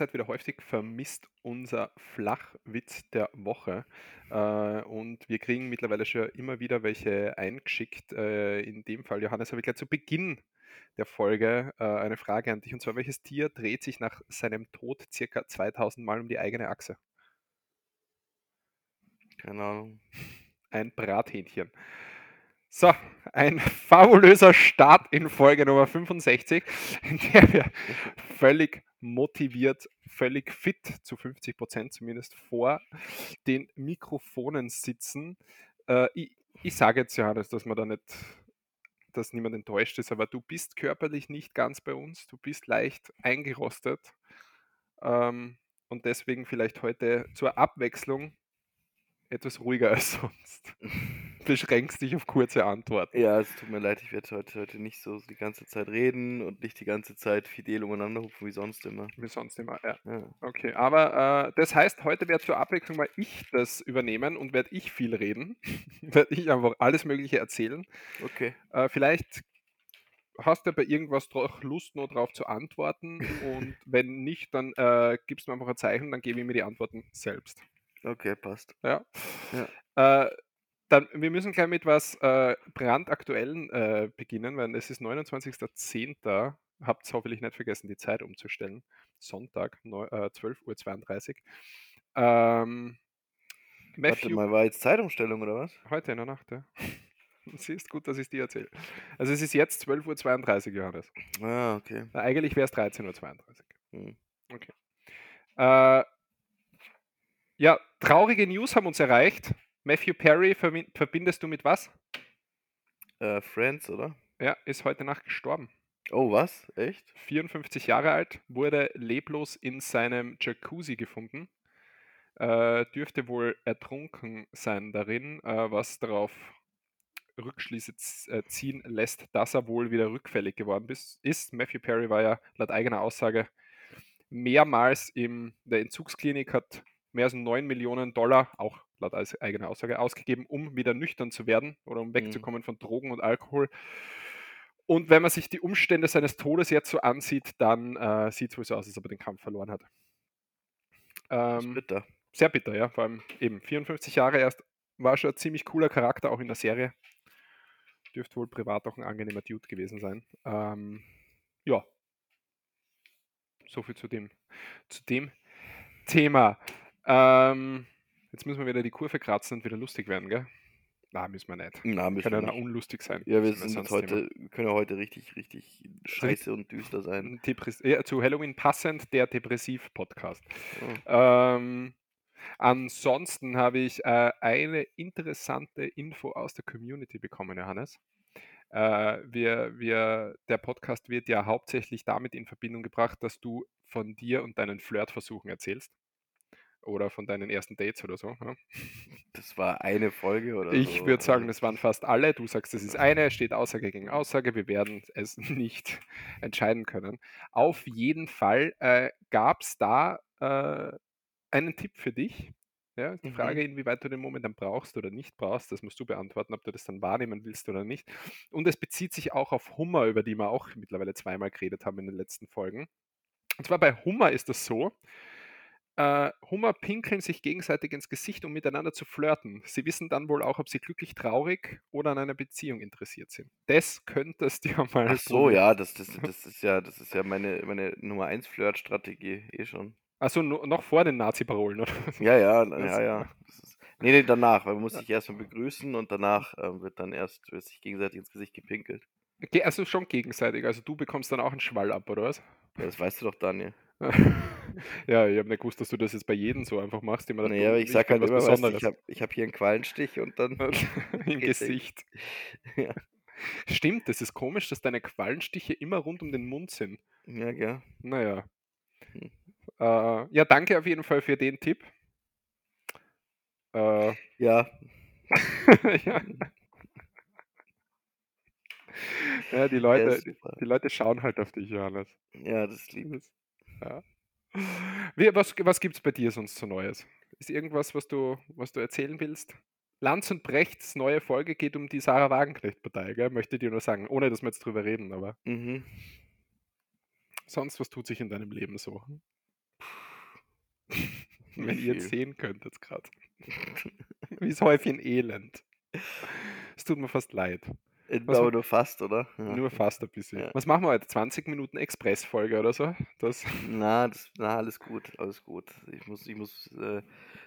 Zeit wieder häufig vermisst unser Flachwitz der Woche. Äh, und wir kriegen mittlerweile schon immer wieder welche eingeschickt. Äh, in dem Fall, Johannes, habe ich gleich zu Beginn der Folge äh, eine Frage an dich. Und zwar, welches Tier dreht sich nach seinem Tod circa 2000 Mal um die eigene Achse? Keine Ahnung. Ein Brathähnchen. So, ein fabulöser Start in Folge Nummer 65, in der wir völlig motiviert, völlig fit zu 50 Prozent zumindest vor den Mikrofonen sitzen. Äh, ich, ich sage jetzt, Johannes, dass man da nicht, dass niemand enttäuscht ist, aber du bist körperlich nicht ganz bei uns, du bist leicht eingerostet ähm, und deswegen vielleicht heute zur Abwechslung etwas ruhiger als sonst. Beschränkst dich auf kurze Antworten. Ja, es tut mir leid, ich werde heute, heute nicht so die ganze Zeit reden und nicht die ganze Zeit fidel umeinander hupfen wie sonst immer. Wie sonst immer, ja. ja. Okay, aber äh, das heißt, heute werde zur Abwechslung mal ich das übernehmen und werde ich viel reden. werde ich einfach alles Mögliche erzählen. Okay. Äh, vielleicht hast du bei irgendwas doch Lust nur darauf zu antworten und wenn nicht, dann äh, gibst du mir einfach ein Zeichen, dann gebe ich mir die Antworten selbst. Okay, passt. Ja. ja. Äh, dann, wir müssen gleich mit was äh, brandaktuellen äh, beginnen, weil es ist 29.10. Habt ihr hoffentlich nicht vergessen, die Zeit umzustellen. Sonntag, äh, 12.32 Uhr. Ähm, Warte mal, war jetzt Zeitumstellung oder was? Heute in der Nacht, ja. Siehst gut, dass ich es dir erzähle. Also es ist jetzt 12.32 Uhr, Johannes. Ah, okay. Na, eigentlich wäre es 13.32 Uhr. Hm. Okay. Äh, ja, traurige News haben uns erreicht. Matthew Perry verbindest du mit was? Äh, Friends, oder? Ja, ist heute Nacht gestorben. Oh, was? Echt? 54 Jahre alt, wurde leblos in seinem Jacuzzi gefunden. Äh, dürfte wohl ertrunken sein darin, äh, was darauf Rückschlüsse äh, ziehen lässt, dass er wohl wieder rückfällig geworden ist. Matthew Perry war ja laut eigener Aussage mehrmals in der Entzugsklinik, hat mehr als 9 Millionen Dollar, auch laut eigener Aussage, ausgegeben, um wieder nüchtern zu werden oder um mhm. wegzukommen mhm. von Drogen und Alkohol. Und wenn man sich die Umstände seines Todes jetzt so ansieht, dann äh, sieht es wohl so aus, als ob er den Kampf verloren hat. Ähm, bitter. Sehr bitter, ja. Vor allem eben 54 Jahre erst. War schon ein ziemlich cooler Charakter, auch in der Serie. Dürfte wohl privat auch ein angenehmer Dude gewesen sein. Ähm, ja. So viel zu dem, zu dem Thema. Ähm, jetzt müssen wir wieder die Kurve kratzen und wieder lustig werden, gell? Na, müssen wir nicht. Na, müssen können wir nicht. unlustig sein. Ja, wir sind heute, können heute richtig, richtig scheiße und düster sein. Depress ja, zu Halloween passend, der Depressiv-Podcast. Oh. Ähm, ansonsten habe ich äh, eine interessante Info aus der Community bekommen, Johannes. Äh, wir, wir, der Podcast wird ja hauptsächlich damit in Verbindung gebracht, dass du von dir und deinen Flirtversuchen erzählst oder von deinen ersten Dates oder so. Ja. Das war eine Folge oder Ich so. würde sagen, das waren fast alle. Du sagst, das ist eine, steht Aussage gegen Aussage. Wir werden es nicht entscheiden können. Auf jeden Fall äh, gab es da äh, einen Tipp für dich. Ja, die mhm. Frage, inwieweit du den Moment dann brauchst oder nicht brauchst, das musst du beantworten, ob du das dann wahrnehmen willst oder nicht. Und es bezieht sich auch auf Hummer, über die wir auch mittlerweile zweimal geredet haben in den letzten Folgen. Und zwar bei Hummer ist das so, äh, Hummer pinkeln sich gegenseitig ins Gesicht, um miteinander zu flirten. Sie wissen dann wohl auch, ob sie glücklich, traurig oder an einer Beziehung interessiert sind. Das könntest du ja mal. Ach so, ja, das, das, das ist ja, das ist ja meine, meine Nummer 1 Flirt-Strategie, eh schon. Achso, noch vor den Nazi-Parolen, oder? Ja, ja, ja, ja. Ist, nee, nee, danach, weil man muss sich erstmal begrüßen und danach ähm, wird dann erst wird sich gegenseitig ins Gesicht gepinkelt. Okay, also schon gegenseitig. Also du bekommst dann auch einen Schwall ab, oder was? Ja, das weißt du doch, Daniel. Ja, ich habe nicht gewusst, dass du das jetzt bei jedem so einfach machst. Immer nee, aber ich sag halt immer, weißt, ich habe hab hier einen Quallenstich und dann im Gesicht. ja. Stimmt, das ist komisch, dass deine Quallenstiche immer rund um den Mund sind. Ja, gell. Naja. Hm. Äh, ja, danke auf jeden Fall für den Tipp. Äh, ja. ja. Ja, die Leute, die, die, Leute schauen halt auf dich, Johannes. Ja, das liebe ich. Ja. Wie, was was gibt es bei dir sonst so Neues? Ist irgendwas, was du, was du erzählen willst? Lanz und Brechts neue Folge geht um die Sarah Wagenknecht-Partei, gell? möchte ich dir nur sagen, ohne dass wir jetzt drüber reden, aber mhm. sonst, was tut sich in deinem Leben so? Wenn ihr jetzt sehen könntet gerade. Wie das Häufchen Elend. Es tut mir fast leid. Äh, Was aber nur fast, oder? Ja, Nur fast ein bisschen. Ja. Was machen wir heute? 20 Minuten Expressfolge oder so? Das, Na, das, na, alles gut, alles gut. Ich muss, ich muss äh,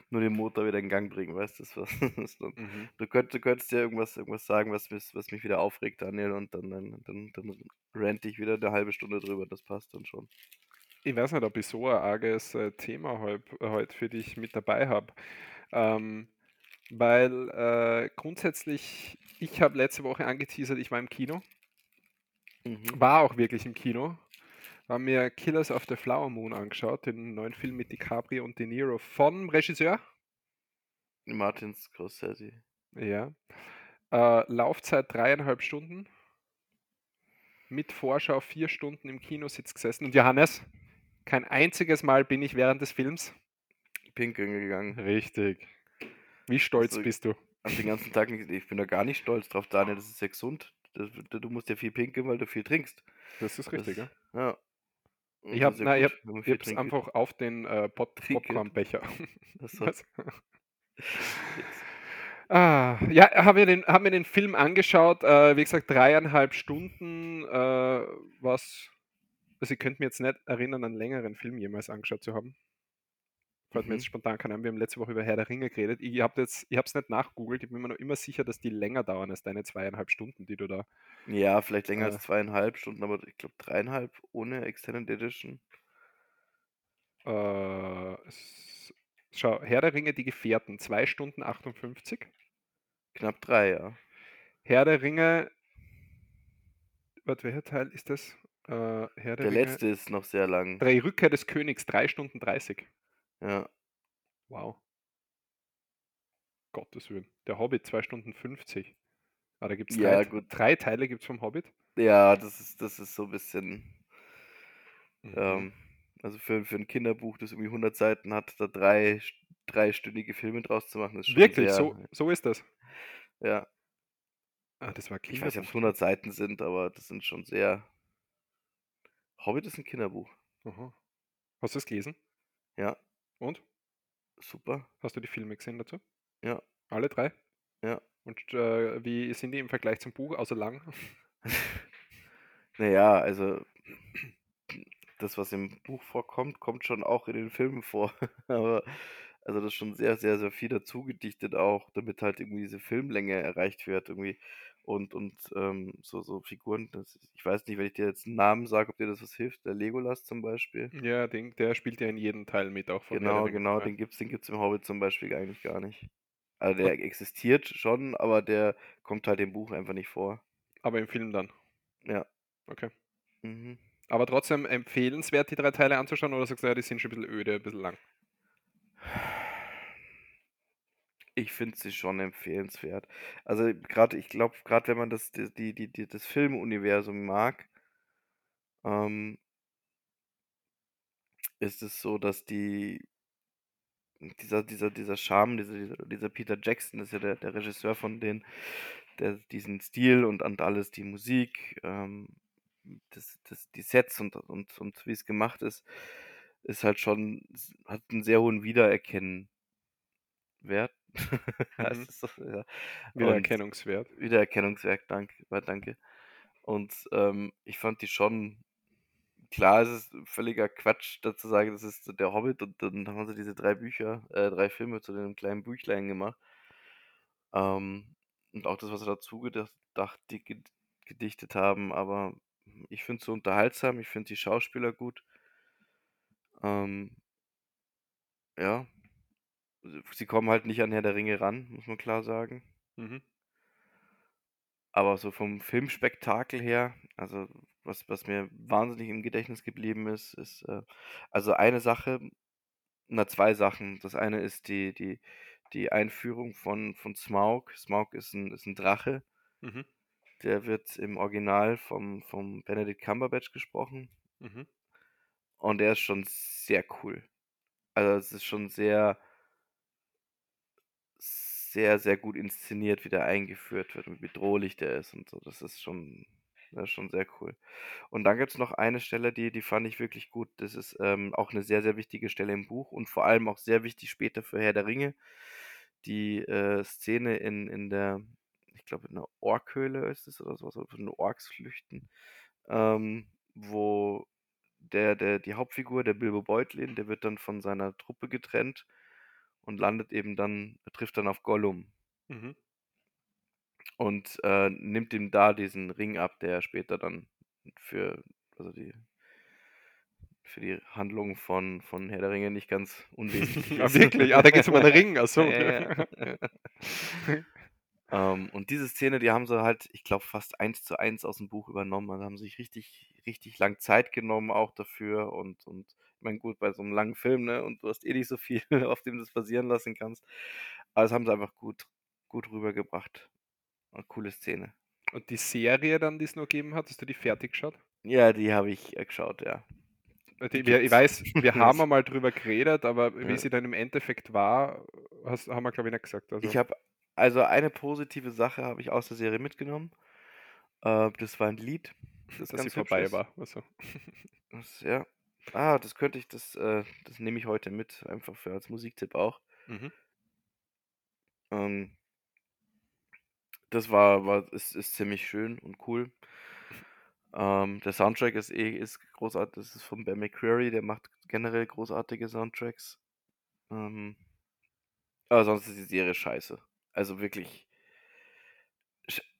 nur den Motor wieder in Gang bringen, weißt du? Das was, das dann, mhm. du, könnt, du könntest ja irgendwas, irgendwas sagen, was, mich- was mich wieder aufregt, Daniel, und dann, dann, dann, dann rante ich wieder eine halbe Stunde drüber. Das passt dann schon. Ich weiß nicht, ob ich so ein arges äh, Thema heute heut für dich mit dabei habe. Ähm, weil äh, grundsätzlich, ich habe letzte Woche angeteasert, ich war im Kino. Mhm. War auch wirklich im Kino. Haben mir Killers of the Flower Moon angeschaut, den neuen Film mit DiCaprio und De Niro vom Regisseur. Martin Scorsese. Ja. Äh, Laufzeit dreieinhalb Stunden. Mit Vorschau vier Stunden im Kinositz gesessen. Und Johannes, kein einziges Mal bin ich während des Films. Pinkeln gegangen. Richtig. Wie stolz Also- bist du? Hab den ganzen Tag nicht, ich bin da gar nicht stolz drauf, Daniel, das ist ja gesund. Das, du musst ja viel pinkeln, weil du viel trinkst. Das ist richtig, ja. das, ja. Und Ich habe ja ich hab, ich hab's einfach auf den äh, Pop. Popcornbecher. So. Ah, ja, habe mir, den, hab mir den Film angeschaut. Äh, wie gesagt, dreieinhalb Stunden. Äh, was. Also, ich könnte mir jetzt nicht erinnern, einen längeren Film jemals angeschaut zu haben. Fällt mir Mhm. jetzt spontan kein ein. Wir haben letzte Woche über Herr der Ringe geredet. Ich habe es nicht nachgoogelt. Ich bin mir noch immer sicher, dass die länger dauern als deine zweieinhalb Stunden, die du da. Ja, vielleicht länger Äh. als zweieinhalb Stunden, aber ich glaube dreieinhalb ohne Extended Edition. Äh, schau, Herr der Ringe, die Gefährten, 2 Stunden 58. Knapp drei, ja. Herr der Ringe. Warte, welcher Teil ist das? Äh, Herr der, Der letzte ist noch sehr lang. Drei Rückkehr des Königs, 3 Stunden 30. Ja. Wow. Gottes Willen. Der Hobbit, 2 Stunden 50. Ah, da gibt es Ja, drei, gut. drei Teile gibt's vom Hobbit. Ja, das ist, das ist so ein bisschen. Mhm. Ähm, also für, für ein Kinderbuch, das irgendwie 100 Seiten hat, da drei dreistündige Filme draus zu machen, ist schon Wirklich, sehr. so, so ist das. Ja. Ah, das war Ich weiß nicht, ob es Kinderbuch. 100 Seiten sind, aber das sind schon sehr. Hobbit ist ein Kinderbuch. Aha. Hast du es gelesen? Ja, Und? super. Hast du die Filme gesehen dazu? Ja. Alle drei? Ja. Und äh, wie sind die im Vergleich zum Buch, außer lang? Naja, also das, was im Buch vorkommt, kommt schon auch in den Filmen vor. Aber also das ist schon sehr, sehr, sehr viel dazu gedichtet auch, damit halt irgendwie diese Filmlänge erreicht wird irgendwie. Und, und ähm, so, so Figuren, das, ich weiß nicht, wenn ich dir jetzt einen Namen sage, ob dir das was hilft, der Legolas zum Beispiel. Ja, den, der spielt ja in jedem Teil mit, auch von Genau, genau, den gibt's, den gibt's im Hobbit zum Beispiel eigentlich gar nicht. Also der existiert schon, aber der kommt halt im Buch einfach nicht vor. Aber im Film dann. Ja. Okay. Mhm. Aber trotzdem empfehlenswert, die drei Teile anzuschauen, oder sagst du, ja, die sind schon ein bisschen öde, ein bisschen lang? Ich finde sie schon empfehlenswert. Also gerade, ich glaube, gerade wenn man das, die, die, die, das Filmuniversum mag, ähm, ist es so, dass die dieser, dieser, dieser Charme, dieser, dieser, Peter Jackson, das ist ja der, der Regisseur von denen, der diesen Stil und, und alles, die Musik, ähm, das, das, die Sets und, und, und wie es gemacht ist, ist halt schon, hat einen sehr hohen Wiedererkennwert. Heißt Mhm. es so, ja. Und Wiedererkennungswert. Wiedererkennungswert, danke, äh, danke. Und ähm, ich fand die schon, klar, es ist völliger Quatsch, dazu sagen, das ist der Hobbit und dann haben sie diese drei Bücher, äh, drei Filme zu dem kleinen Büchlein gemacht. Ähm, und auch das, was sie dazu gedacht, gedichtet haben, aber ich finde es so unterhaltsam, ich finde die Schauspieler gut. Ähm, ja, sie kommen halt nicht an Herr der Ringe ran, muss man klar sagen. Mhm. Aber so vom Filmspektakel her, also was, was mir wahnsinnig im Gedächtnis geblieben ist, ist äh, also eine Sache, na zwei Sachen. Das eine ist die, die, die Einführung von, von Smaug. Smaug ist ein, ist ein Drache. Mhm. Der wird im Original vom, vom Benedict Cumberbatch gesprochen. Mhm. Und der ist schon sehr cool. Also es ist schon sehr, sehr, sehr gut inszeniert, wie der eingeführt wird und wie bedrohlich der ist und so. Das ist schon Das ist schon sehr cool. Und dann gibt's noch eine Stelle, die die fand ich wirklich gut. Das ist, ähm, auch 'ne sehr, sehr wichtige Stelle im Buch und vor allem auch sehr wichtig später für Herr der Ringe. Die, äh, Szene in in der ich glaube, in der Orkhöhle ist es oder so was, wo von den Orks flüchten, ähm, wo der der die Hauptfigur, der Bilbo Beutlin, der wird dann von seiner Truppe getrennt und landet eben dann trifft dann auf Gollum. Mhm. Und, äh, nimmt ihm da diesen Ring ab, der später dann für also die für die Handlung von von Herr der Ringe nicht ganz unwesentlich ist. wirklich? Ah, da geht's um einen Ring. Ach so, Ja, ja, ja. Ähm, und diese Szene, die haben sie halt, ich glaube, fast 1 zu 1 aus'm Buch übernommen. Also, haben sich richtig richtig lang Zeit genommen auch dafür und und meine, gut, bei so 'nem langen Film, ne, und du hast eh nicht so viel, auf dem du's basieren lassen kannst. Aber das haben sie einfach gut gut rübergebracht. War coole Szene. Und die Serie dann, die's noch gegeben hat, hast du die fertig geschaut? Ja, die habe ich, äh, geschaut, ja. Äh, Die die ich gibt's. weiß, wir haben einmal drüber geredet, aber wie Ja. sie dann im Endeffekt war, hast haben wir, glaube ich, nicht gesagt. Also Ich habe also, eine positive Sache habe ich aus der Serie mitgenommen. Äh, das war 'n Lied, das dass sie vorbei ist. war. Ach so. Das ja. Ah, das könnte ich das äh, das nehme ich heute mit, einfach für als Musiktipp auch. Mhm. Ähm das war war ist ist ziemlich schön und cool. Ähm, der Soundtrack ist eh ist großartig. Das ist von Ben McCreary, der macht generell großartige Soundtracks. Ähm aber sonst ist die Serie scheiße. Also, wirklich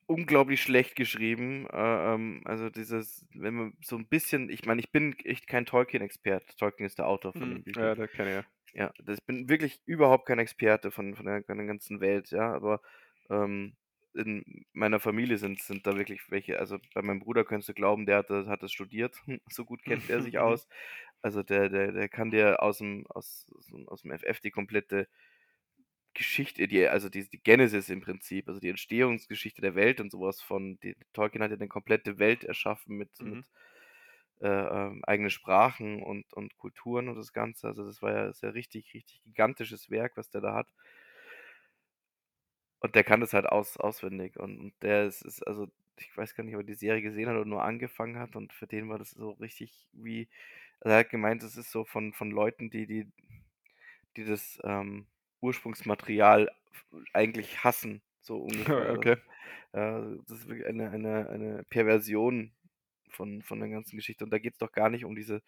unglaublich schlecht geschrieben. Äh, ähm, also, dieses wenn man so 'n bisschen ich meine, ich bin echt kein Tolkien-Experte. Tolkien ist der Autor von Mhm. Büchern. Ja, den kenne ich, ja. Ja, das ich bin wirklich überhaupt kein Experte von von der von der ganzen Welt, ja, aber, ähm, in meiner Familie sind sind da wirklich welche also, bei meinem Bruder könntest du glauben, der hat das hat das studiert. So gut kennt der sich aus. Also, der der der kann dir aus'm aus aus'm aus'm FF die komplette Geschichte, die also, die die Genesis im Prinzip, also, die Entstehungsgeschichte der Welt und so was von die Tolkien hat ja 'ne komplette Welt erschaffen mit Mhm. mit, äh, ähm, eigenen Sprachen und und Kulturen und das Ganze. Also, das war ja ist ja richtig, richtig gigantisches Werk, was der da hat. Und der kann das halt aus auswendig und und der ist ist also, ich weiß gar nicht, ob er die Serie gesehen hat oder nur angefangen hat und für den war das so richtig wie also, er hat gemeint, das ist so von von Leuten, die die die das, ähm, Ursprungsmaterial eigentlich hassen, so ungefähr. Also, Okay. äh, das ist wirklich eine eine eine Perversion von von der ganzen Geschichte. Und da geht's doch gar nicht um diese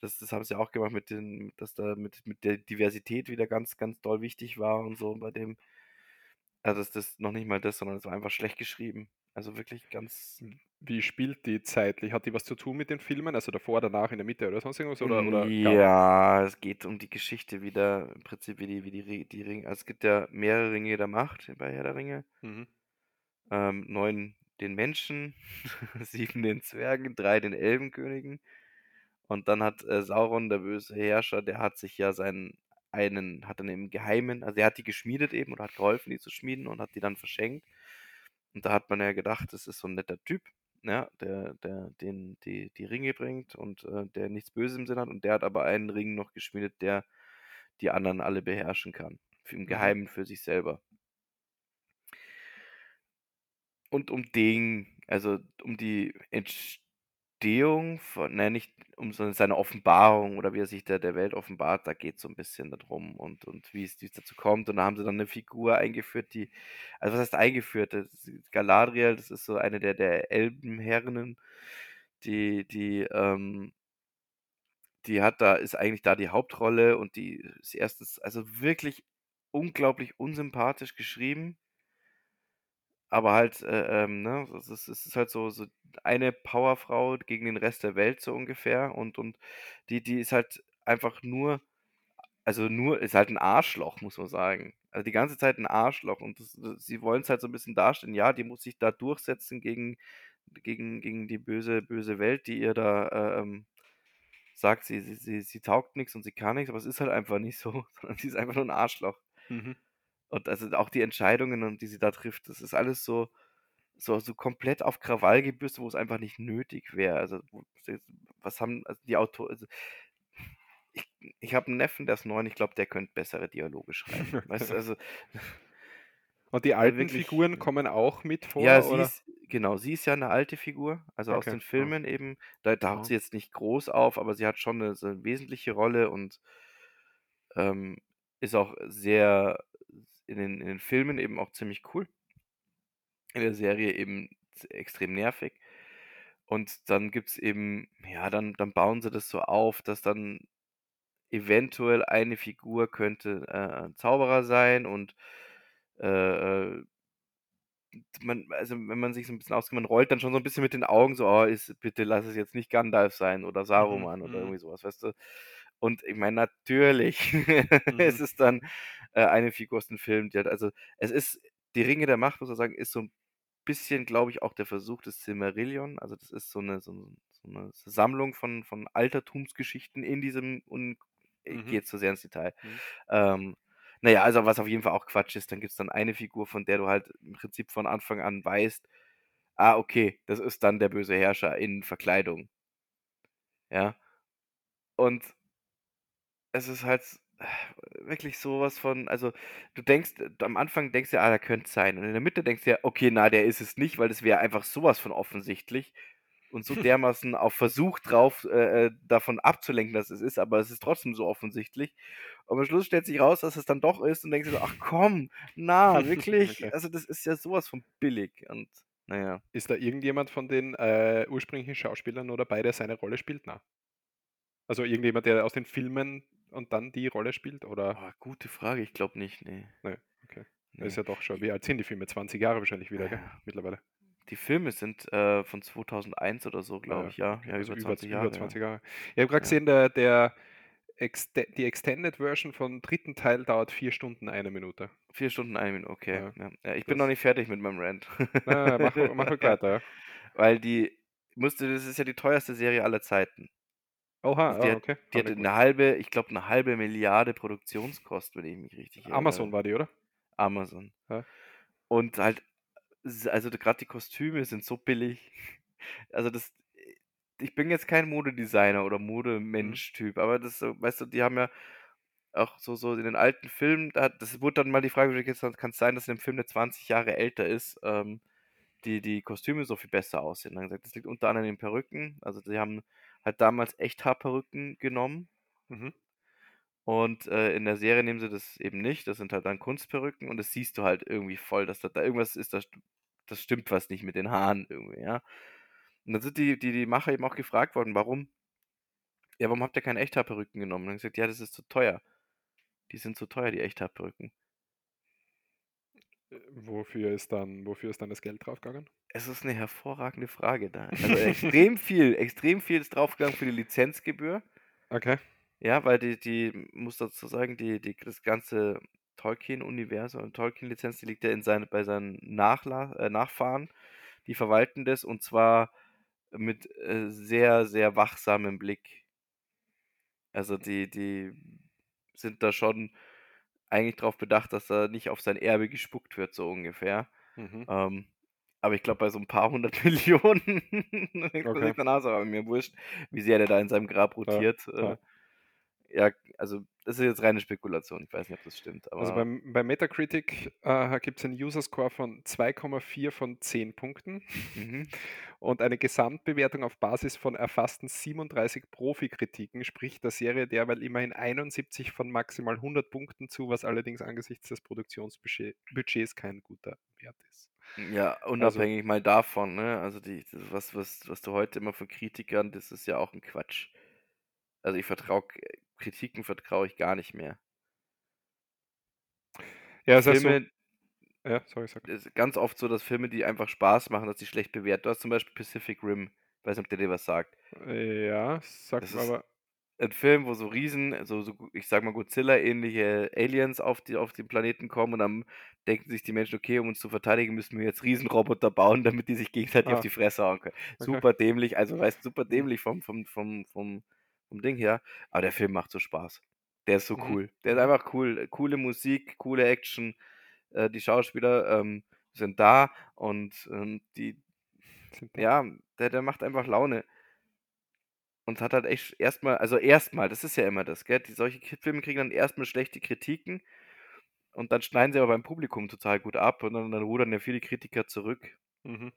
das das haben sie auch gemacht mit den dass da mit mit der Diversität wieder ganz, ganz doll wichtig war und so bei dem. Also, das das noch nicht mal das, sondern es war einfach schlecht geschrieben. Also, wirklich ganz W wie spielt die zeitlich? Hat die was zu tun mit den Filmen? Also, davor, danach, in der Mitte oder sonst irgendwas oder oder ja, es geht um die Geschichte wieder im Prinzip wie die wie die die Ring also, es gibt ja mehrere Ringe der Macht bei Herr der Ringe. Mhm. Ähm, 9 den Menschen, 7 den Zwergen, 3 den Elbenkönigen. Und dann hat, äh, Sauron, der böse Herrscher, der hat sich ja seinen einen hat dann im Geheimen also, er hat die geschmiedet eben oder hat geholfen, die zu schmieden und hat die dann verschenkt. Und da hat man ja gedacht, das ist so 'n netter Typ, ja, der der den die die Ringe bringt und, äh, der nichts Böses im Sinn hat. Und der hat aber einen Ring noch geschmiedet, der die anderen alle beherrschen kann, im Mhm. Geheimen für sich selber. Und um den also, um die Entstehung von ne, nicht um seine Offenbarung oder wie er sich der der Welt offenbart, da geht's so 'n bisschen da drum und und wie's wie's dazu kommt. Und da haben sie dann 'ne Figur eingeführt, die also, was heißt eingeführt? Galadriel, das ist so eine der der Elbenherrinnen, die die, ähm die hat da ist eigentlich da die Hauptrolle und die ist erstens also, wirklich unglaublich unsympathisch geschrieben. Aber halt, äh, ähm, ne, es ist es ist halt so so eine Powerfrau gegen den Rest der Welt so ungefähr und und die die ist halt einfach nur also, nur ist halt 'n Arschloch, muss man sagen. Also, die ganze Zeit 'n Arschloch und das das sie wollen's halt so 'n bisschen darstellen. Ja, die muss sich da durchsetzen gegen gegen gegen die böse böse Welt, die ihr da, äh, ähm, sagt, sie sie sie sie taugt nix und sie kann nix, aber es ist halt einfach nicht so, sondern sie ist einfach nur 'n Arschloch. Mhm. Und also, auch die Entscheidungen und die sie da trifft, das ist alles so so so komplett auf Krawall gebürstet, wo es einfach nicht nötig wäre. Also, was haben also, die Autor also ich ich habe 'n Neffen, der ist 9, ich glaube, der könnte bessere Dialoge schreiben. Weißt also Und die äh, alten wirklich Figuren kommen auch mit Ja, vor, sie oder? ist genau, sie ist ja 'ne alte Figur, also aus Okay, den ah. Filmen eben. Da taucht Aha. sie jetzt nicht groß auf, aber sie hat schon 'ne so 'ne wesentliche Rolle und ähm, ist auch sehr in den in den Filmen eben auch ziemlich cool. In der Serie eben extrem nervig. Und dann gibt's eben ja, dann dann bauen sie das so auf, dass dann eventuell eine Figur könnte, äh, 'n Zauberer sein und, äh, man also, wenn man sich so 'n bisschen auskennt, man rollt dann schon so 'n bisschen mit den Augen so: „Oh, ist bitte lass es jetzt nicht Gandalf sein oder Mhm, Saruman“ oder mhm. irgendwie so was, weißt du? Und ich meine, natürlich Mhm. ist es dann, äh, eine Figur aus dem Film, die halt also, es ist die Ringe der Macht, muss man sagen, ist so 'n bisschen, glaube ich, auch der Versuch des Silmarillion. Also, das ist so 'ne so so 'ne Sammlung von von Altertumsgeschichten in diesem und ich gehe Mhm. jetzt zu sehr ins Detail. Mhm. Ähm, na ja, also, was auf jeden Fall auch Quatsch ist, dann gibt's dann eine Figur, von der du halt im Prinzip von Anfang an weißt: „Ah, okay, das ist dann der böse Herrscher in Verkleidung.“ Ja? Und es ist halt wirklich so was von also, du denkst am Anfang denkst du: „Ah, der könnte es sein.“ Und in der Mitte denkst du dir: „Okay, na, der ist es nicht“, weil das wäre einfach so was von offensichtlich und so dermaßen auf Versuch drauf, äh, äh, davon abzulenken, dass es ist, aber es ist trotzdem so offensichtlich. Und am Schluss stellt sich raus, dass es dann doch ist und denkst dir so: „Ach komm, na, wirklich?“ Okay. Also, das ist ja so was von billig und na ja. Ist da irgendjemand von den, äh, ursprünglichen Schauspielern nur dabei, der seine Rolle spielt? Na. Also, irgendjemand, der aus den Filmen und dann die Rolle spielt, oder? Oh, gute Frage. Ich glaube nicht, ne. Ne, okay. Ist Ne. ja doch schon wie alt sind die Filme? 20 Jahre wahrscheinlich wieder, gell, Ja. mittlerweile? Die Filme sind, äh, von 2001 oder so, Ah glaube ja, ich, ja. Ja, also über über 20 z über Jahre, ja. 20 Jahre. Ich habe grad Ja. gesehen, der der Exte die Extended Version vom 3. Teil dauert 4 Stunden, 1 Minute. 4 Stunden, 1 Minute, okay, ich bin noch nicht fertig mit meinem Rant. Na, mach mach weiter, ja. Weil die musst du das ist ja die teuerste Serie aller Zeiten. Oha, die ah, hat okay, die hatte 'ne gewusst. 1/2 ich glaube, 'ne 1/2 Produktionskosten, wenn ich mich richtig erinnere. Amazon war die, oder? Amazon. Ja. Und halt also, grad die Kostüme sind so billig. Also, das ich bin jetzt kein Modedesigner oder Mhm. Modemensch-Typ, aber das weißt du, die haben ja auch so so in den alten Filmen, da das wurde dann mal die Frage gestellt: „Kann's sein, dass in dem Film, der 20 Jahre älter ist, ähm, die die Kostüme so viel besser aussehen?“ Dann gesagt: „Das liegt unter anderem an den Perücken.“ Also, sie haben halt damals Echthaar-Perücken genommen Mhm. und, äh, in der Serie nehmen sie das eben nicht. Das sind halt dann Kunstperücken und das siehst du halt irgendwie voll, dass da da irgendwas ist, da st das stimmt was nicht mit den Haaren irgendwie, ja? Und dann sind die die die Macher eben auch gefragt worden: „Warum?“ „Ja, warum habt ihr keine Echthaar-Perücken genommen?“ Dann haben sie gesagt: „Ja, das ist zu teuer. Die sind zu teuer, die Echthaar-Perücken.“ Äh, wofür ist dann wofür ist dann das Geld draufgegangen? Es ist 'ne hervorragende Frage da. Also, extrem viel extrem viel ist draufgegangen für die Lizenzgebühr. Okay. Ja, weil die die muss dazu sagen, die die das ganze Tolkien-Universum und Tolkien-Lizenz, die liegt ja in seinen bei seinen Nachla äh, Nachfahren. Die verwalten das und zwar mit, äh, sehr, sehr wachsamem Blick. Also, die die sind da schon eigentlich drauf bedacht, dass da nicht auf sein Erbe gespuckt wird, so ungefähr. Mhm. Ähm, aber ich glaube, bei so 'n paar 100.000.000 da denkt man Okay. so: „Ah, mir wurscht, wie sehr der da in seinem Grab Ja, rotiert.“ Äh, ja. also, das ist jetzt reine Spekulation. Ich weiß nicht, ob das stimmt, Also, beim bei Metacritic, äh, gibt's einen User Score von 2,4 von 10 Punkten Mhm. und eine Gesamtbewertung auf Basis von erfassten 37 Profikritiken spricht der Serie derweil immerhin 71 von maximal 100 Punkten zu, was allerdings angesichts des Produktionsbudget Budgets kein guter Wert ist. Ja, Also unabhängig mal davon, ne? Also, die was was was du heute immer von Kritikern das ist ja auch 'n Quatsch. Also, ich vertraue Kritiken vertraue ich gar nicht mehr. Ja, ja so Filme ja, sorry, sag. ist ganz oft so, dass Filme, die einfach Spaß machen, dass die schlecht bewertet du hast zum Beispiel Pacific Rim. Weiß nicht, ob der dir was sagt. Ja, sagt Das aber 'n Film, wo so Riesen so so ich sage mal, Godzilla-ähnliche Aliens auf die auf den Planeten kommen und dann denken sich die Menschen: „Okay, um uns zu verteidigen, müssen wir jetzt Riesenroboter bauen, damit die sich gegenseitig auf Ah. die Fresse hauen können.“ Okay. Super dämlich, also, weißt super dämlich vom vom vom vom vom Ding her, aber der Film macht so Spaß. Der ist so Mhm, cool. Der ist einfach cool. Coole Musik, coole Action. Äh, die Schauspieler, ähm, sind da und, ähm, die ja, der der macht einfach Laune. Und hat halt echt erst mal also, erst mal, das ist ja immer das, gell? Die solche Filme kriegen dann erst mal schlechte Kritiken Und dann schneiden sie aber beim Publikum total gut ab und dann, dann rudern ja viele Kritiker zurück. Mhm.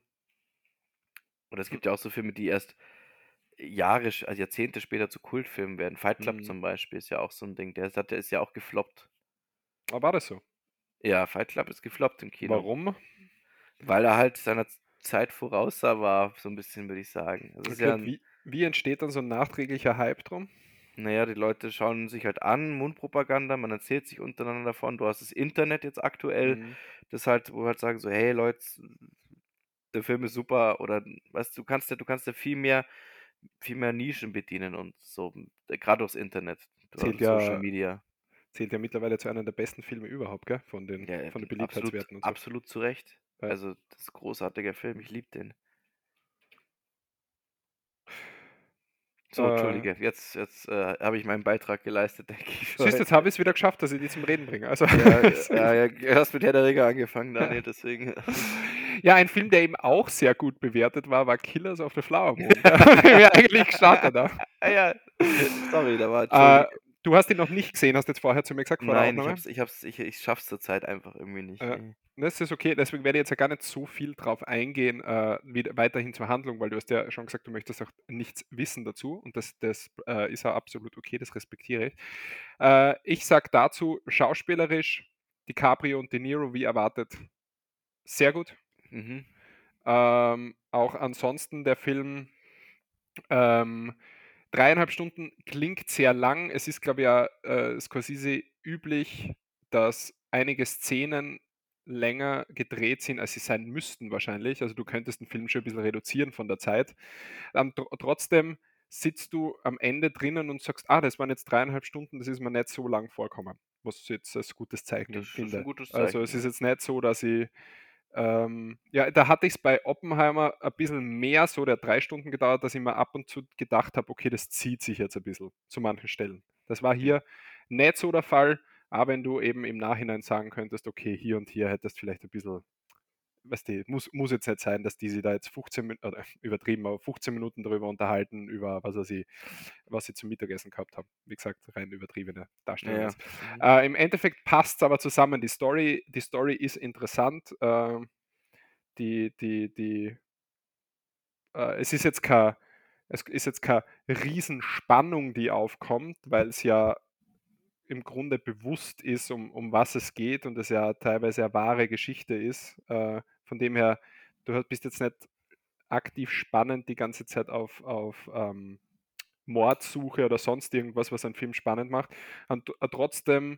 Und es gibt ja auch so Filme, die erst Jahre, also Jahrzehnte später zu Kultfilmen werden. Fight Club Mhm. zum Beispiel ist ja auch so ein Ding. Der ist, der ist ja auch gefloppt. Aber war das so? Ja, Fight Club ist gefloppt im Kino. Warum? Weil er halt seiner Zeit voraussah war, so ein bisschen, würde ich sagen. Ist Okay, ja ein, wie, wie entsteht dann so ein nachträglicher Hype drum? naja, die Leute schauen sich halt an, Mundpropaganda, man erzählt sich untereinander davon. Du hast das Internet jetzt aktuell, Mhm. das halt, wo wir halt sagen so, hey Leute, der Film ist super oder weißt du, du kannst ja, du kannst ja viel mehr, viel mehr Nischen bedienen und so, gerade aufs Internet, Zählt und Social ja- Media. Zählt ja mittlerweile zu einem der besten Filme überhaupt, gell? Von den, Ja, von den absolut, Beliebtheitswerten und so. absolut zu Recht. Ja. Also, das ist ein großartiger Film, ich liebe den. So, Äh. Entschuldige, jetzt, jetzt äh, habe ich meinen Beitrag geleistet, denke ich. Siehst jetzt habe ich es wieder geschafft, dass ich die zum Reden bringe. Also, Ja, ja, ja, du hast mit Herr der Ringe angefangen, Daniel, deswegen. Ja, ein Film, der eben auch sehr gut bewertet war, war Killers of the Flower Moon. wir eigentlich gestartet ah ja, sorry, da war. Äh, du hast ihn noch nicht gesehen, hast jetzt vorher zu mir gesagt, Nein, ich, hab's, ich, hab's, ich, ich schaff's zurzeit einfach irgendwie nicht. Nee. Das ist okay, deswegen werde ich jetzt ja gar nicht so viel drauf eingehen, äh, wieder, weiterhin zur Handlung, weil du hast ja schon gesagt, du möchtest auch nichts wissen dazu und das, das äh, ist ja absolut okay, das respektiere ich. Äh, ich sage dazu, schauspielerisch, DiCaprio und De Niro, wie erwartet, sehr gut. Mhm. Ähm, auch ansonsten der Film ähm, dreieinhalb Stunden klingt sehr lang. Es ist, glaube ich, ja äh, Scorsese üblich, dass einige Szenen länger gedreht sind, als sie sein müssten wahrscheinlich. Also du könntest den Film schon ein bisschen reduzieren von der Zeit. Ähm, tr trotzdem sitzt du am Ende drinnen und sagst, ah, das waren jetzt dreieinhalb Stunden, das ist mir nicht so lang vorkommen, was jetzt als gutes Zeichen Das ist finde. gutes Also Zeichen, es ist jetzt nicht so, dass ich ähm, ja, da hatte ich es bei Oppenheimer ein bisschen mehr so, der drei Stunden gedauert, dass ich mir ab und zu gedacht habe, okay, das zieht sich jetzt ein bisschen zu manchen Stellen. Das war hier nicht so der Fall, aber wenn du eben im Nachhinein sagen könntest, okay, hier und hier hättest vielleicht ein bisschen, weißt du, muss, muss jetzt nicht sein, dass die sich da jetzt 15 Minuten, oder übertrieben, aber 15 Minuten darüber unterhalten, über was ich, was sie zum Mittagessen gehabt haben. Wie gesagt, rein übertriebene Darstellung. Ja, jetzt. Äh, Im Endeffekt passt es aber zusammen. Die Story, die Story ist interessant. Äh, die, die, die, äh, es ist jetzt keine, es ist jetzt keine Riesenspannung, die aufkommt, weil es ja im Grunde bewusst ist, um, um was es geht und es ja teilweise eine wahre Geschichte ist. Äh, von dem her, du bist jetzt nicht aktiv spannend die ganze Zeit auf, auf ähm, Mordsuche oder sonst irgendwas, was einen Film spannend macht. Und äh, trotzdem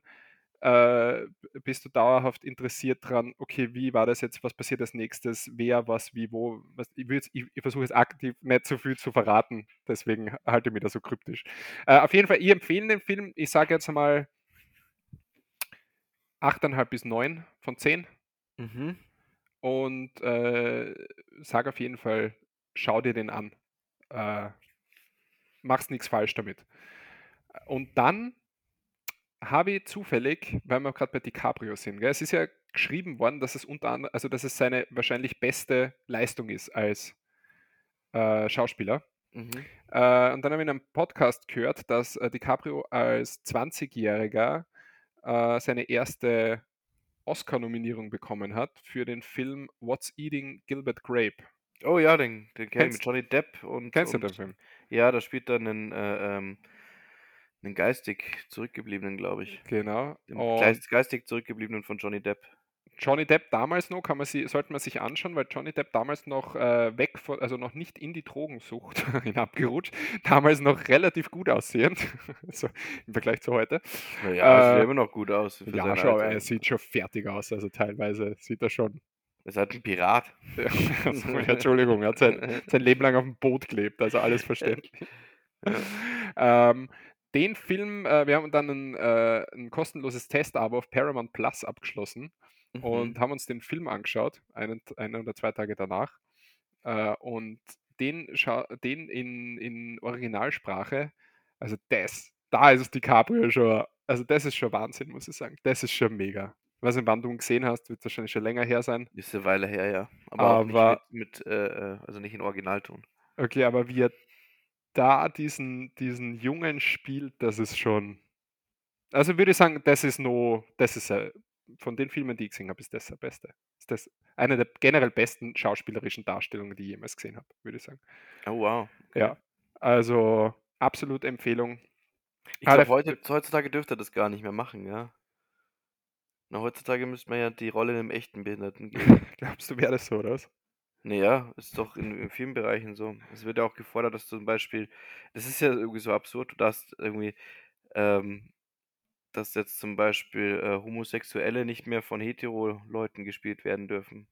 äh, bist du dauerhaft interessiert dran, okay, wie war das jetzt, was passiert als nächstes, wer, was, wie, wo. Was, ich ich, ich versuche jetzt aktiv nicht so viel zu verraten, deswegen halte ich mich da so kryptisch. Äh, auf jeden Fall, ich empfehle den Film, ich sage jetzt einmal 8,5 bis 9 von 10 Mhm. und äh, sage auf jeden Fall, schau dir den an. Äh, machst nichts falsch damit. Und dann habe ich zufällig, weil wir gerade bei DiCaprio sind, gell, es ist ja geschrieben worden, dass es unter anderem, also dass es seine wahrscheinlich beste Leistung ist als äh, Schauspieler. Mhm. Äh, und dann habe ich in einem Podcast gehört, dass äh, DiCaprio als 20-Jähriger äh, seine erste Oscar-Nominierung bekommen hat für den Film What's Eating Gilbert Grape. Oh ja, den, den kenne ich mit Johnny Depp und. Kennst du und, den Film? Ja, da spielt er einen, äh, ähm, einen geistig zurückgebliebenen, glaube ich. Genau. Den Und geistig zurückgebliebenen von Johnny Depp. Johnny Depp damals noch, kann man sie, sollte man sich anschauen, weil Johnny Depp damals noch äh, weg von, also noch nicht in die Drogensucht hinabgerutscht, damals noch relativ gut aussehend, also im Vergleich zu heute. Naja, sieht Äh, ja immer noch gut aus. Ja, schau, Alter. er sieht schon fertig aus, also teilweise sieht er schon. Er ist halt ein Pirat. Ja, also, Entschuldigung, er hat sein, sein Leben lang auf dem Boot gelebt, also alles verständlich. ähm, den Film, äh, wir haben dann ein, äh, ein kostenloses Testabo auf Paramount Plus abgeschlossen Mhm. und haben uns den Film angeschaut, einen, einen oder zwei Tage danach. Äh, und den, den in, in Originalsprache, also das, da ist es DiCaprio schon, also das ist schon Wahnsinn, muss ich sagen. Das ist schon mega. Ich weiß nicht, wann du ihn gesehen hast, wird wahrscheinlich schon länger her sein. Ist eine Weile her, ja. Aber, auch Aber- nicht mit, mit äh, äh, also nicht in Originalton. Okay, aber wie er da diesen, diesen Jungen spielt, das ist schon. Also würde ich sagen, das ist no, das ist äh, von den Filmen, die ich gesehen habe, ist das der beste. Ist das eine der generell besten schauspielerischen Darstellungen, die ich jemals gesehen habe, würde ich sagen. Oh wow. Okay. Ja, also absolute Empfehlung. Ich Ah, glaube, heute, heutzutage dürfte er das gar nicht mehr machen, ja. Na, heutzutage müsste man ja die Rolle einem echten Behinderten geben. Glaubst du, wäre das so, oder was? Naja, ist doch in, in vielen Bereichen so. Es wird ja auch gefordert, dass zum Beispiel, das ist ja irgendwie so absurd, du darfst irgendwie, ähm, dass jetzt zum Beispiel äh, Homosexuelle nicht mehr von Hetero-Leuten gespielt werden dürfen.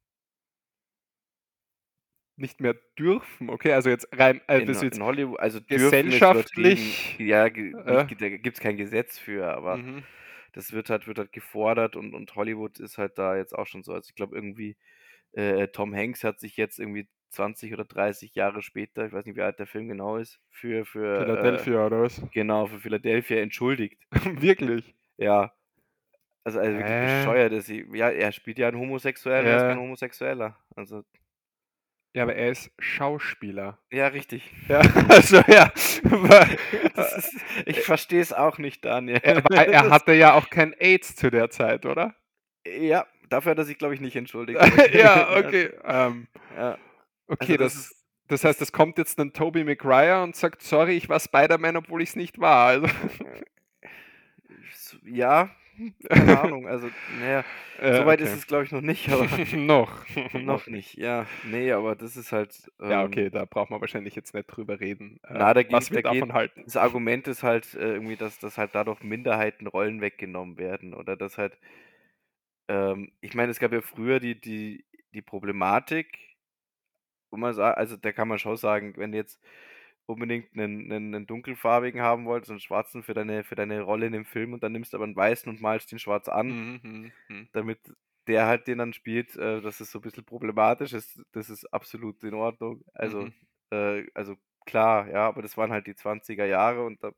Nicht mehr dürfen, okay, also jetzt rein, äh, In, jetzt in Hollywood, also gesellschaftlich. Ja, ge- äh, nicht, da gibt es kein Gesetz für, aber mhm. das wird halt, wird halt gefordert und, und Hollywood ist halt da jetzt auch schon so. Also ich glaube irgendwie, äh, Tom Hanks hat sich jetzt irgendwie 20 oder 30 Jahre später, ich weiß nicht, wie alt der Film genau ist, für, für äh, Philadelphia oder was? genau, für Philadelphia entschuldigt. Wirklich? Ja. Also, also wirklich Hä? bescheuert ist. Ja, er spielt ja einen Homosexuellen, er ist kein Homosexueller. Also, Ja, aber er ist Schauspieler. ja, richtig. Ja, also ja. Ist, ich verstehe es auch nicht, Daniel. er, er hatte ja auch kein AIDS zu der Zeit, oder? Ja, dafür hat er sich, glaube ich, nicht entschuldigt. ja, okay. Ähm, Ja. okay, Also das das, ist- das heißt, es kommt jetzt ein Tobey Maguire und sagt, sorry, ich war Spider-Man, obwohl ich es nicht war. Also, S- Ja, keine Ahnung. Also, naja, äh, soweit okay. ist es, glaube ich, noch nicht, noch. noch nicht. Ja, nee, aber das ist halt. Ja, ähm, okay, da braucht man wahrscheinlich jetzt nicht drüber reden. Äh, Na, da was geht- wir da geht- davon halten. Das Argument ist halt äh, irgendwie, dass, dass halt dadurch Minderheiten Rollen weggenommen werden oder dass halt, ähm, ich meine, es gab ja früher die, die, die Problematik, wo man sagt, also da kann man schon sagen, wenn du jetzt unbedingt einen, einen, einen dunkelfarbigen haben wolltest, einen schwarzen für deine, für deine Rolle in dem Film und dann nimmst du aber einen weißen und malst den schwarz an, Mhm, mhm, mhm. damit der halt den dann spielt, äh, das ist so ein bisschen problematisch, ist, das ist absolut in Ordnung. Also, Mhm. äh, also klar, ja, aber das waren halt die 20er Jahre und da,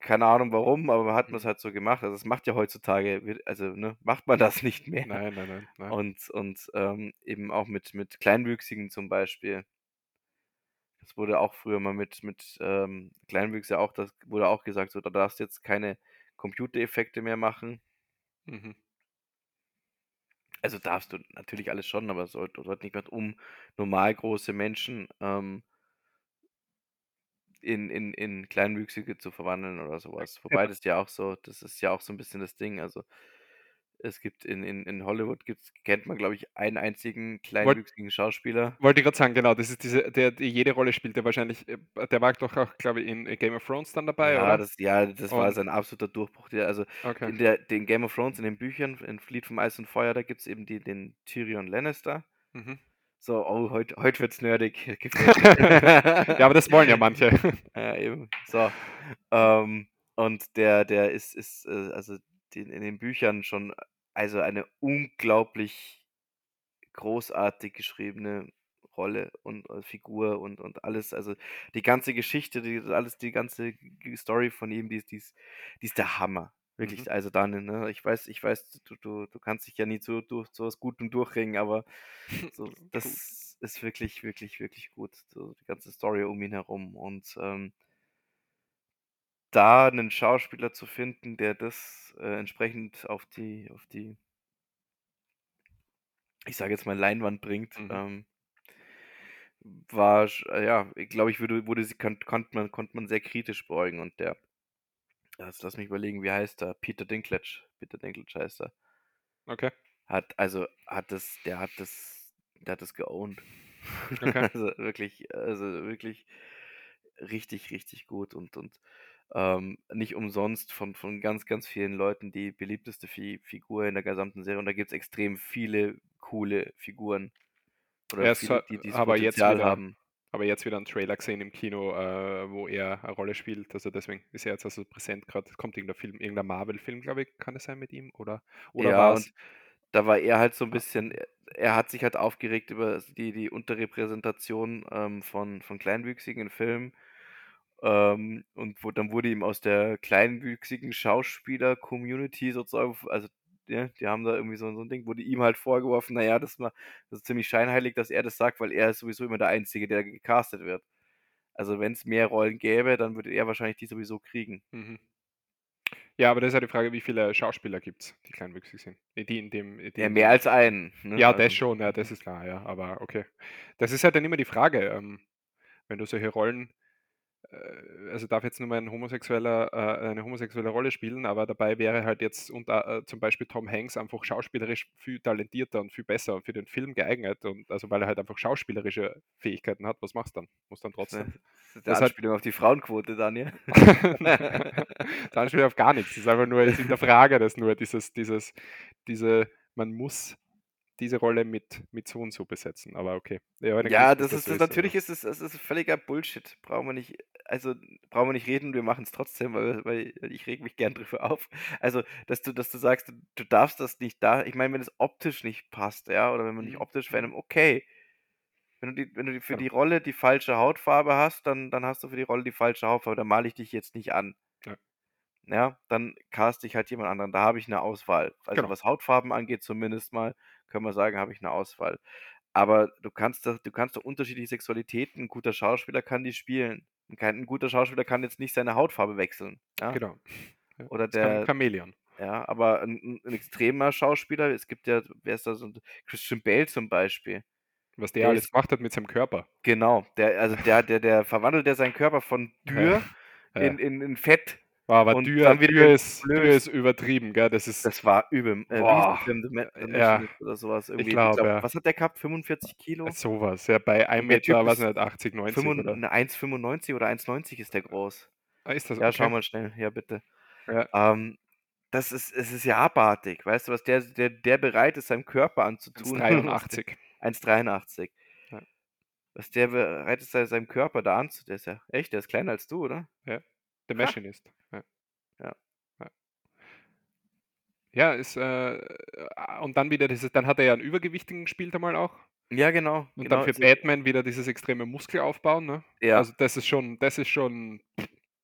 keine Ahnung warum, aber hat man es Mhm. halt so gemacht. Also es macht ja heutzutage, also ne, macht man das nicht mehr. Nein, nein, nein. nein. Und, und ähm, eben auch mit, mit Kleinwüchsigen zum Beispiel. Das wurde auch früher mal mit, mit ähm, Kleinwüchse auch, das wurde auch gesagt, so, da darfst du jetzt keine Computereffekte mehr machen. Mhm. Also darfst du natürlich alles schon, aber es sollte, sollte nicht mehr um normal große Menschen ähm, in, in, in Kleinwüchsige zu verwandeln oder sowas. Wobei das ja auch so, das ist ja auch so ein bisschen das Ding. Also es gibt in, in, in Hollywood gibt's, kennt man, glaube ich, einen einzigen kleinwüchsigen Schauspieler. Wollte ich gerade sagen, genau, das ist diese, der, der jede Rolle spielt, der wahrscheinlich, äh, der war doch auch, glaube ich, in äh, Game of Thrones dann dabei, ja, oder? das, ja, das war sein absoluter Durchbruch. Der, also okay. in der den Game of Thrones, in den Büchern, in Fleet vom Eis und Feuer, da gibt es eben die, den Tyrion Lannister. Mhm. So, oh, heute heut wird's nerdig. Ja, aber das wollen ja manche. Ja, eben. So. Ähm, und der, der ist, ist äh, also die, in den Büchern schon also eine unglaublich großartig geschriebene Rolle und äh, Figur und, und alles. Also die ganze Geschichte, die, alles, die ganze Story von ihm, die ist, die ist, die ist der Hammer. Wirklich, Mhm. also dann, ne, ich weiß, ich weiß, du, du, du kannst dich ja nie so durch so was Gutem durchringen, aber so, das ist wirklich, wirklich, wirklich gut. So die ganze Story um ihn herum. Und ähm, da einen Schauspieler zu finden, der das äh, entsprechend auf die, auf die, ich sage jetzt mal Leinwand bringt, Mhm. ähm, war, ja, ich glaube ich, würde, wurde sie, kon, konnte man, konnte man sehr kritisch beugen und der, also lass mich überlegen, wie heißt er? Peter Dinklage, Peter Dinklage heißt er. Okay. Hat, also, hat das, der hat das, der hat das geowned. Okay. Also wirklich, also wirklich richtig, richtig gut und, und ähm, nicht umsonst von, von ganz, ganz vielen Leuten die beliebteste Fi Figur in der gesamten Serie. Und da gibt es extrem viele coole Figuren. Oder Er viele, die dieses aber jetzt Potenzial wieder- haben. Aber jetzt wieder einen Trailer gesehen im Kino, äh, wo er eine Rolle spielt. Also deswegen ist er jetzt also präsent gerade. Kommt irgendein Film, irgendein Marvel-Film, glaube ich, kann es sein mit ihm? Oder, oder ja, war's- da war er halt so ein bisschen, er, er hat sich halt aufgeregt über die, die Unterrepräsentation ähm, von, von Kleinwüchsigen in Filmen. Ähm, und wo, dann wurde ihm aus der kleinwüchsigen Schauspieler-Community sozusagen, also ja, die haben da irgendwie so, so ein Ding, wurde ihm halt vorgeworfen, naja, das, mal, das ist ziemlich scheinheilig, dass er das sagt, weil er ist sowieso immer der Einzige, der gecastet wird. Also wenn es mehr Rollen gäbe, dann würde er wahrscheinlich die sowieso kriegen. Mhm. Ja, aber das ist ja die Frage, wie viele Schauspieler gibt's, die kleinwüchsig sind? Die in dem die Ja, mehr als einen, ne? Ja, das Also schon, ja, das ist klar, ja, aber okay. Das ist halt dann immer die Frage, ähm, wenn du solche Rollen also darf jetzt nur mal ein Homosexueller äh, eine homosexuelle Rolle spielen, aber dabei wäre halt jetzt unter äh, zum Beispiel Tom Hanks einfach schauspielerisch viel talentierter und viel besser für den Film geeignet und also weil er halt einfach schauspielerische Fähigkeiten hat, was machst dann? Musst dann Das ist 'ne trotzdem das das hat Anspielung auf die Frauenquote dann, ja? Das Anspielen auf gar nix. Das ist einfach nur ich hinterfrage das nur, dieses dieses diese man muss diese Rolle mit mit so und so besetzen, aber okay. Ja, Ja, dass das das ist das ist, natürlich ist es es ist völliger Bullshit. Brauchen wir nicht also, brauchen wir nicht reden, wir machen's trotzdem, weil weil ich rege mich gern drüber auf. Also, dass du dass du sagst, du du darfst das nicht da ich meine, wenn es optisch nicht passt, ja, oder wenn man nicht Mhm, optisch mhm. verändern okay. Wenn du die wenn du die für die Rolle die falsche Hautfarbe hast, dann dann hast du für die Rolle die falsche Hautfarbe, dann male ich dich jetzt nicht an. Ja. Ja, dann caste ich halt jemand anderen. Da habe ich 'ne Auswahl. Also, Genau. was Hautfarben angeht zumindest mal, können wir sagen, habe ich 'ne Auswahl. Aber du kannst doch du kannst doch unterschiedliche Sexualitäten 'n guter Schauspieler kann die spielen. 'N kein 'n guter Schauspieler kann jetzt nicht seine Hautfarbe wechseln, ja? Genau. Ja, Oder der Chamäleon. ja, aber 'n 'n 'n extremer Schauspieler es gibt ja wer ist da so Christian Bale zum Beispiel. Was der Der alles ist gemacht hat mit seinem Körper. Genau, der also, der der der verwandelt ja seinen Körper von Ja, dürr in ja. in in Fett Boah, aber dürr dann wieder dürr ist dürr ist übertrieben, gell? Das ist Das war übel. Äh, boah, äh, ja, oder so was ich irgendwie. Ich glaube, glaube, ja. was hat der gehabt? 45 Äh, Kilo? so was, ja, bei ein Und der Typ Meter, weiß ist nicht, 80, 90 fünfund oder ne, 1,95 oder 1,90 ist der groß. Ah, ist das Ja, schau okay. mal schnell. Ja, bitte. Ja. Ähm, das ist es ist ja abartig. Weißt du, was der der der bereit ist, seinem Körper anzutun, was der 1,83. 1,83. Ja. Was der bereit ist, sei seinem Körper da anzu der ist ja echt, der ist kleiner als du, oder? Ja, The. Machinist, ja. Ja. Ja. Ja, ist, äh und dann wieder dieses dann hat er ja 'n Übergewichtigen gespielt einmal auch. Ja, genau, Und dann genau, für so Batman wieder dieses extreme Muskelaufbauen, ne? Ja. Also, das ist schon das ist schon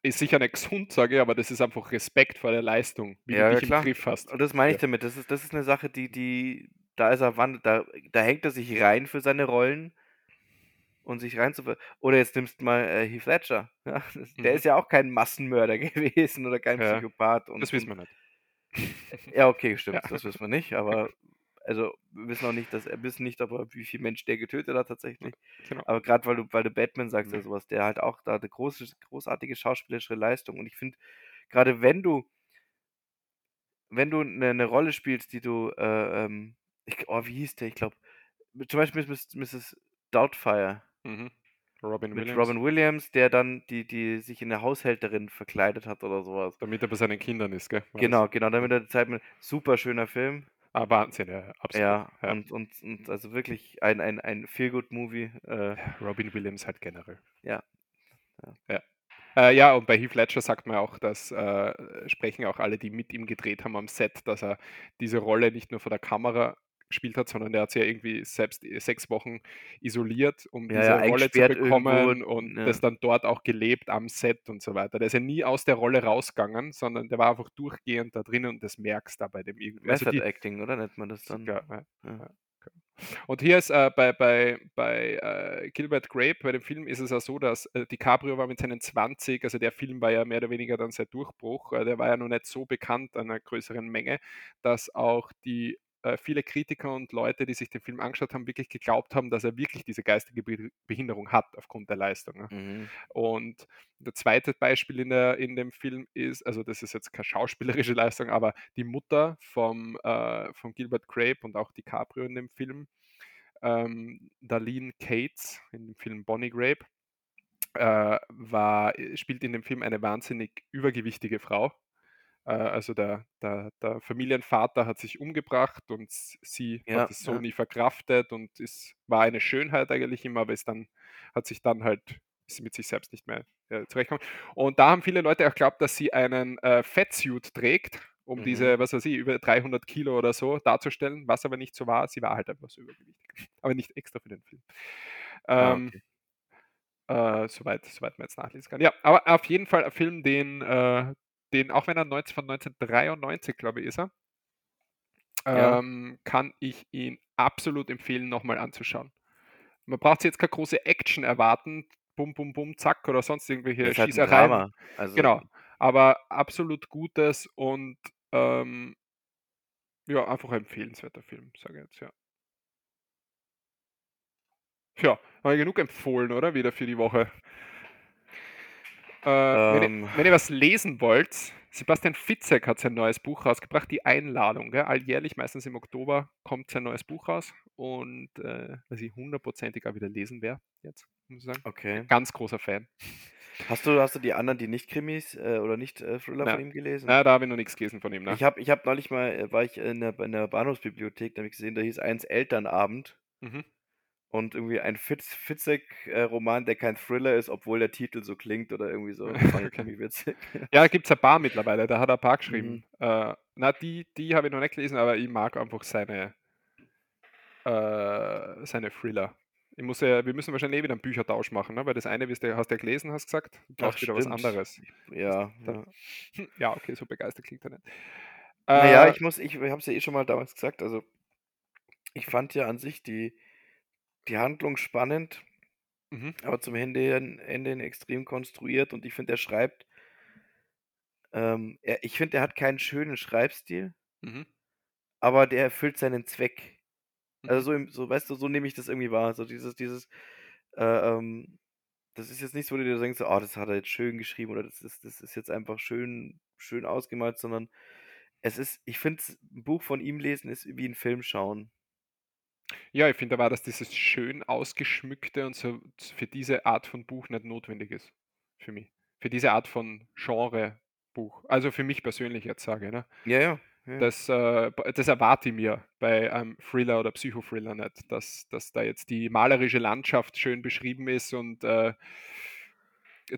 ist sicher nicht gesund, sage ich, aber das ist einfach Respekt vor der Leistung, wie du Ja, ja dich im klar. Griff hast. Und das meine Ja. ich damit. Das ist das ist 'ne Sache, die die da ist er wan da da hängt er sich rein für seine Rollen und sich reinzuver oder jetzt nimmst mal, äh, Heath Ledger, ja? Der Mhm. ist ja auch kein Massenmörder gewesen oder kein Ja, Psychopath und das wissen wir nicht. Äh, ja, okay, Ja. stimmt, das wissen wir nicht, aber also, wir wissen auch nicht, dass er wissen nicht, ob er wie viel Mensch der getötet hat tatsächlich. Genau. Aber grad weil du weil du Batman sagst oder Mhm. so was, der halt auch da 'ne große großartige schauspielerische Leistung und ich finde, grade wenn du wenn du 'ne 'ne Rolle spielst, die du, äh, ähm ich oh, wie hieß der? Ich glaube, zum Beispiel Miss Mrs. Doubtfire. Mhm. Robin Mit Williams. Robin Williams, der dann die die sich in 'ne Haushälterin verkleidet hat oder so was. Damit er bei seinen Kindern ist, gell? War das? Genau, genau, damit er die Zeit mit super schöner Film. Ah, Wahnsinn, ja, absolut, Ja, ja. und und und also wirklich ein ein ein Feel-Good-Movie, äh Robin Williams halt generell. Ja. Ja. Ja. Äh, ja, und bei Heath Ledger sagt man auch, dass äh, sprechen auch alle, die mit ihm gedreht haben am Set, dass er diese Rolle nicht nur vor der Kamera gespielt hat, sondern der hat sich ja irgendwie selbst 6 Wochen isoliert, um Ja, diese ja, Rolle zu eingesperrt irgendwo, bekommen und ja. das dann dort auch gelebt am Set und so weiter. Der ist ja nie aus der Rolle rausgegangen, sondern der war einfach durchgehend da drinnen und das merkst da bei dem irgendwie. Also die Acting, oder nennt man das dann? Ja, ja, okay. Und hier ist, äh, bei bei bei, äh, Gilbert Grape bei dem Film ist es ja so, dass, äh, DiCaprio war mit seinen 20 also der Film war ja mehr oder weniger dann sein Durchbruch. Äh, der war ja noch nicht so bekannt an 'ner größeren Menge, dass auch die äh, viele Kritiker und Leute, die sich den Film angeschaut haben, wirklich geglaubt haben, dass er wirklich diese geistige Be Behinderung hat aufgrund der Leistung, ne? Mhm. Und der 2. Beispiel in der in dem Film ist also das ist jetzt keine schauspielerische Leistung, aber die Mutter vom äh, von Gilbert Grape und auch DiCaprio in dem Film, ähm, Darlene Cates in dem Film Bonnie Grape, äh, war spielt in dem Film eine wahnsinnig übergewichtige Frau. Äh, also der der der Familienvater hat sich umgebracht und sie Ja, hat es so ja. nie verkraftet und ist war eine Schönheit eigentlich immer, aber ist dann hat sich dann halt ist mit sich selbst nicht mehr, äh, zurechtgekommen. Und da haben viele Leute auch geglaubt, dass sie einen, äh, Fatsuit trägt, um Mhm. diese, was weiß ich, über 300 Kilo oder so darzustellen, was aber nicht so war. Sie war halt so übergewichtig, aber nicht extra für den Film. Ah, Ähm okay. äh, soweit soweit man jetzt nachlesen kann. Ja, aber auf jeden Fall ein Film, den äh, den auch wenn er neunzehn von 1993, glaube ich, ist er Ja. ähm, kann ich ihn absolut empfehlen, noch mal anzuschauen. Man braucht jetzt keine große Action erwarten, bum, bum, bum, zack oder sonst irgendwelche Ist halt Schießereien. Drama, also Genau. Aber absolut gutes und ähm, ja, einfach ein empfehlenswerter Film, sage ich jetzt, ja. Ja, habe ich genug empfohlen, oder? Wieder für die Woche. Äh, wenn, Ähm, ihr, wenn ihr was lesen wollt, Sebastian Fitzek hat sein neues Buch rausgebracht, Die Einladung. Gell? Alljährlich, meistens im Oktober, kommt sein neues Buch raus. Und äh, was ich hundertprozentig auch wieder lesen werde, jetzt, muss ich sagen. okay. Ganz großer Fan. Hast du, hast du die anderen, die nicht Krimis äh, oder nicht äh, Thriller Na, von ihm gelesen? Na, da habe ich noch nichts gelesen von ihm. Ne? Ich habe ich hab neulich mal, äh, war ich in der, in der Bahnhofsbibliothek, da habe ich gesehen, da hieß eins Elternabend Mhm. Und irgendwie ein Fitz, Fitzek-Roman, der kein Thriller ist, obwohl der Titel so klingt oder irgendwie so. Ich irgendwie witzig. Ja, gibt es ein paar mittlerweile, da hat er ein paar Mhm. geschrieben. Äh, na, die, die habe ich noch nicht gelesen, aber ich mag einfach seine, äh, seine Thriller. Ich muss ja, wir müssen wahrscheinlich eh wieder einen Büchertausch machen, ne? weil das eine du, hast du ja gelesen, hast gesagt, du Ach, brauchst wieder was stimmt. anderes. Ja, ja. Ja, okay, so begeistert klingt er nicht. Naja, Äh, ich muss, ich habe es ja eh schon mal damals gesagt, also ich fand ja an sich die, die Handlung spannend, mhm, aber zum Ende, Ende hin extrem konstruiert und ich finde, er schreibt, ähm, er, ich finde, er hat keinen schönen Schreibstil, mhm, aber der erfüllt seinen Zweck. Also mhm. so, so, weißt du, so nehme ich das irgendwie wahr. So dieses, dieses, äh, ähm, das ist jetzt nicht so, wo du dir denkst, oh, das hat er jetzt schön geschrieben oder das ist, das ist jetzt einfach schön, schön ausgemalt, sondern es ist, ich finde, ein Buch von ihm lesen ist wie ein Film schauen. Ja, ich finde aber, dass dieses schön ausgeschmückte und so für diese Art von Buch nicht notwendig ist. Für mich. Für diese Art von Genre-Buch. Also für mich persönlich jetzt sage ich, ne? Ja, ja. ja. Das, äh, das erwarte ich mir bei einem Thriller oder Psychothriller nicht, dass, dass da jetzt die malerische Landschaft schön beschrieben ist und äh,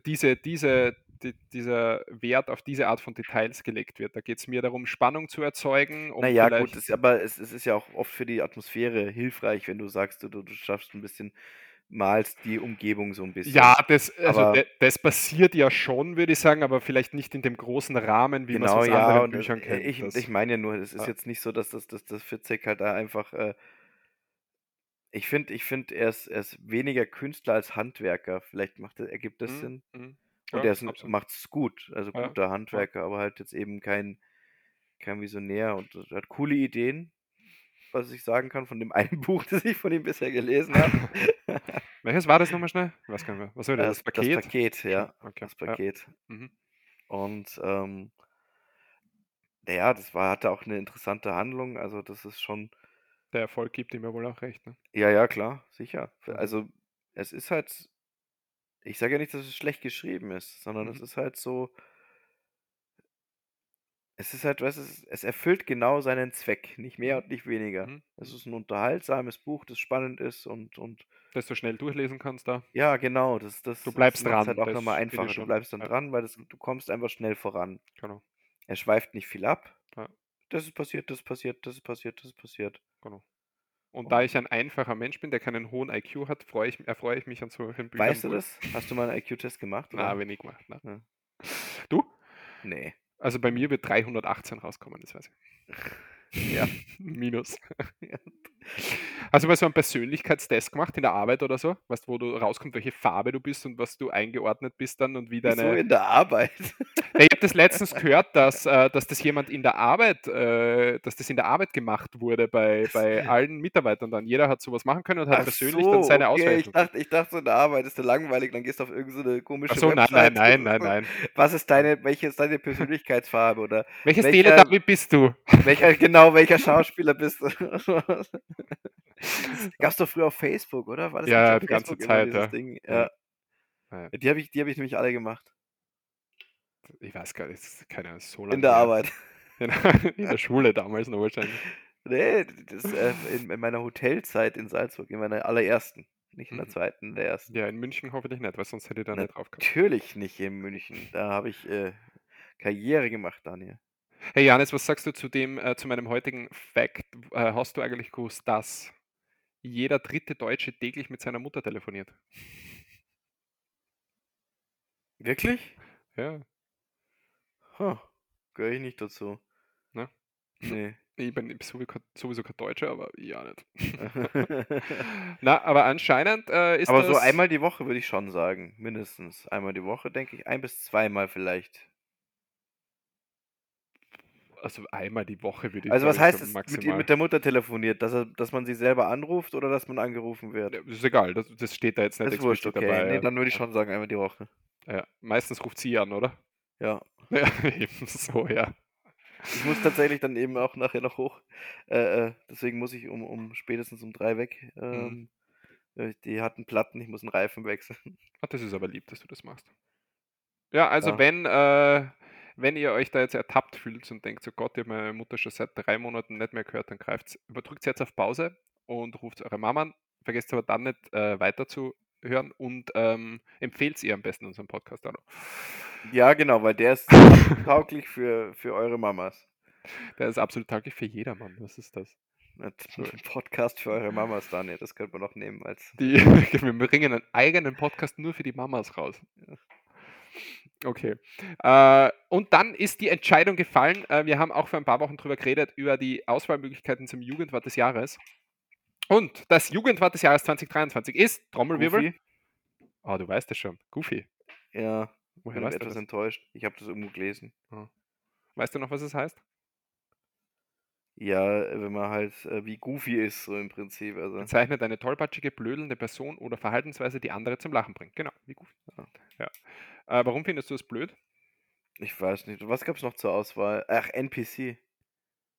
diese, diese, die, dieser Wert auf diese Art von Details gelegt wird. Da geht es mir darum, Spannung zu erzeugen, um Naja, gut, ist, aber es, es ist ja auch oft für die Atmosphäre hilfreich, wenn du sagst, du, du schaffst ein bisschen, malst die Umgebung so ein bisschen. Ja, das, also Aber- das passiert ja schon, würde ich sagen, aber vielleicht nicht in dem großen Rahmen, wie man es Genau, aus ja, anderen Büchern äh, kennt. ich, Das, ich meine ja nur, es ist Ja. jetzt nicht so, dass das, dass das Fitzek halt da einfach, äh, ich finde, ich finde, er ist, er ist weniger Künstler als Handwerker. Vielleicht macht er, ergibt das Mhm, Sinn. mhm. Und Ja, er macht es gut, also Ja, guter Handwerker, aber halt jetzt eben kein, kein Visionär und er hat coole Ideen, was ich sagen kann von dem einen Buch, das ich von ihm bisher gelesen habe. Welches war das nochmal schnell? Gar nicht mehr. Was war das? Das Paket? Das Paket, ja. Okay. Das Paket. Mhm. Und ähm, naja, das war, hatte auch eine interessante Handlung. Also das ist schon, Der Erfolg gibt ihm ja wohl auch recht. Ne? ja, ja, klar, sicher. Mhm. Also es ist halt, ich sage ja nicht, dass es schlecht geschrieben ist, sondern Mhm. es ist halt so, es ist halt, weißt du, es, erfüllt genau seinen Zweck, nicht mehr Mhm. und nicht weniger. Mhm. Es ist ein unterhaltsames Buch, das spannend ist und, und Dass du schnell durchlesen kannst da. ja, genau, das, das, Du bleibst das dran, halt auch nochmal einfacher. Du bleibst dann Ja. dran, weil das, du kommst einfach schnell voran. Genau. Er schweift nicht viel ab. Ja. Das ist passiert, das ist passiert, das ist passiert, das ist passiert. Genau. Und da ich ein einfacher Mensch bin, der keinen hohen IQ hat, freue ich, erfreue ich mich an solchen Büchern. Weißt du das? Hast du mal einen IQ-Test gemacht? Na, Oder? wenig gemacht. Na. Ja. Du? Nee. Also bei mir wird 318 rauskommen, das weiß ich. Ja. Minus. Hast du mal so einen Persönlichkeitstest gemacht in der Arbeit oder so? Weißt du, wo du rauskommt, welche Farbe du bist und was du eingeordnet bist dann und wie deine. in der Arbeit? Ja, ich habe das letztens gehört, dass, äh, dass das jemand in der Arbeit, äh, dass das in der Arbeit gemacht wurde bei, bei allen Mitarbeitern dann. Jeder hat sowas machen können und hat Ach persönlich so, dann seine okay. Auswahl. Ich dachte, ich dachte so in der Arbeit ist ja langweilig, dann gehst du auf irgendeine komische Ach so, nein, nein, Website. nein, nein, nein. Was ist deine, welche ist deine Persönlichkeitsfarbe oder Welches Welcher- Teletubby bist du? welcher, genau, welcher Schauspieler bist du? Gab's doch früher auf Facebook, oder? War das Ja, die ganze Facebook Zeit, ja. Ding? Ja. Ja. Die habe ich, die hab ich nämlich alle gemacht. Ich weiß gar nicht, das ist keine so lange In der her. Arbeit. In, der Schule damals noch wahrscheinlich. Nee, das, äh, in, in meiner Hotelzeit in Salzburg, in meiner allerersten. Nicht in der Mhm. zweiten, in der ersten. Ja, in München hoffentlich nicht, weil sonst hätte ich da nicht drauf gehabt. Natürlich nicht in München. Da habe ich äh, Karriere gemacht, Daniel. Hey Janis, was sagst du zu dem, äh, zu meinem heutigen Fact? Äh, hast du eigentlich gewusst, dass jeder dritte Deutsche täglich mit seiner Mutter telefoniert? Wirklich? Ja, Huh. Gehöre ich nicht dazu. Ne? Nee. ich bin sowieso kein- Deutscher, aber ja nicht. Na, aber anscheinend äh, ist Aber das... so einmal die Woche würde ich schon sagen, mindestens. Einmal die Woche, denke ich. Ein bis zweimal vielleicht. Also einmal die Woche würde ich Also was heißt es, mit, mit der Mutter telefoniert? Dass, er, dass man sie selber anruft oder dass man angerufen wird? Ja, ist egal, das, das steht da jetzt nicht Das wurscht, explizit okay. dabei. Nee, ja. dann würde ich schon sagen, einmal die Woche. Ja. Meistens ruft sie an, oder? Ja. Ja, eben so, ja. Ich muss tatsächlich dann eben auch nachher noch hoch. Äh, äh, deswegen muss ich um, um spätestens um drei weg. Ähm, äh, Die hatten Platten, ich muss einen Reifen wechseln. Ach, das ist aber lieb, dass du das machst. Ja, also Ja. wenn, äh, wenn ihr euch da jetzt ertappt fühlt und denkt, so Gott, ich habe meine Mutter schon seit drei Monaten nicht mehr gehört, dann greift überdrückt jetzt auf Pause und ruft eure Mama an. Vergesst aber dann nicht äh, weiter zu hören und ähm, empfehlt ihr am besten unseren Podcast auch noch. Ja, genau, weil der ist tauglich für, für eure Mamas. Der ist absolut tauglich für jedermann. Was ist das? Ein Podcast für eure Mamas, Daniel. Das könnte man noch nehmen als. Die, wir bringen einen eigenen Podcast nur für die Mamas raus. Okay. Äh, und dann ist die Entscheidung gefallen. Äh, wir haben auch vor ein paar Wochen drüber geredet, über die Auswahlmöglichkeiten zum Jugendwort des Jahres. Und das Jugendwort des Jahres 2023 ist, Trommelwirbel. Goofy? Oh, du weißt es schon. Goofy. Ja, Woher bin weißt du etwas das? enttäuscht. Ich habe das irgendwo gelesen. Weißt du noch, was es heißt? Ja, wenn man halt äh, wie Goofy ist, so im Prinzip. Also. Bezeichnet eine tollpatschige, blödelnde Person oder Verhaltensweise, die andere zum Lachen bringt. Genau, wie Goofy. Ja. Äh, warum findest du es blöd? Ich weiß nicht. Was gab es noch zur Auswahl? Ach, NPC.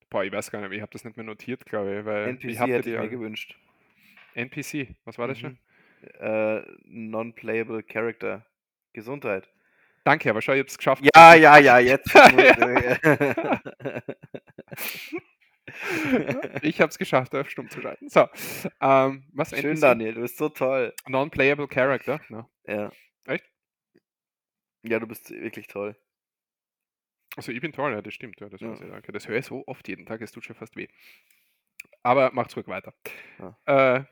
Boah, ich weiß gar nicht, ich habe das nicht mehr notiert, glaube ich. Weil NPC ich hätte ich mir alle- gewünscht. NPC, was war das schon? Mhm. Äh, Non-Playable Character. Gesundheit. Danke, aber schau, ich habe es geschafft. Ja, ja, ja, jetzt. ich habe es geschafft, auf stumm zu schalten. So, ähm, was Schön? Daniel, du bist so toll. Non-playable Character. No. Ja. Echt? Ja, du bist wirklich toll. Also ich bin toll, ja, das stimmt. Ja, das, Ja. danke. das höre ich so oft jeden Tag, es tut schon fast weh. Aber mach zurück weiter. Ja. Äh,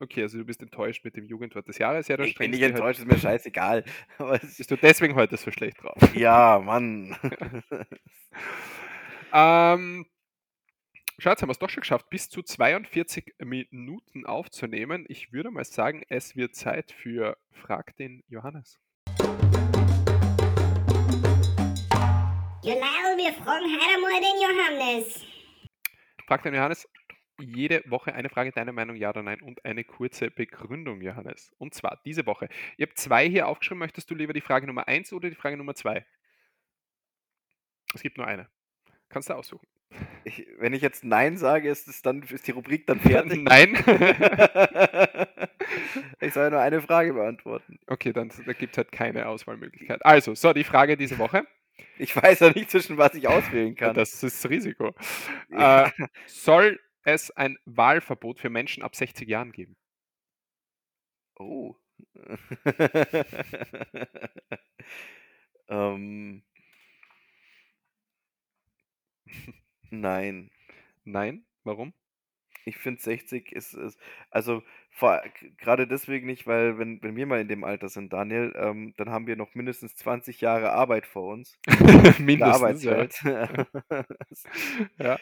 okay, also du bist enttäuscht mit dem Jugendwort des Jahres. Ja, dann Ich bin nicht halt- enttäuscht, ist mir scheißegal. Bist du deswegen heute so schlecht drauf? ja, Mann. Ähm, schau, jetzt haben wir es doch schon geschafft, bis zu 42 Minuten aufzunehmen. Ich würde mal sagen, es wird Zeit für Frag den Johannes. Genau, wir fragen heute einmal den Johannes. Frag den Johannes. Jede Woche eine Frage, deine Meinung, ja oder nein, und eine kurze Begründung, Johannes. Und zwar diese Woche. Ich habe zwei hier aufgeschrieben. Möchtest du lieber die Frage Nummer 1 oder die Frage Nummer 2? Es gibt nur eine. Kannst du aussuchen. Ich, wenn ich jetzt Nein sage, ist, es dann, ist die Rubrik dann fertig? Nein. ich soll nur eine Frage beantworten. okay, dann da gibt es halt keine Auswahlmöglichkeit. Also, so, die Frage diese Woche. Ich weiß ja nicht, zwischen was ich auswählen kann. Das ist das Risiko. Ja. Äh, soll es ein Wahlverbot für Menschen ab 60 Jahren geben? Oh. ähm. Nein. Nein? Warum? Ich finde 60 ist, ist also gerade deswegen nicht, weil wenn, wenn wir mal in dem Alter sind, Daniel, ähm, dann haben wir noch mindestens 20 Jahre Arbeit vor uns. Mindestens. Ja. Ja.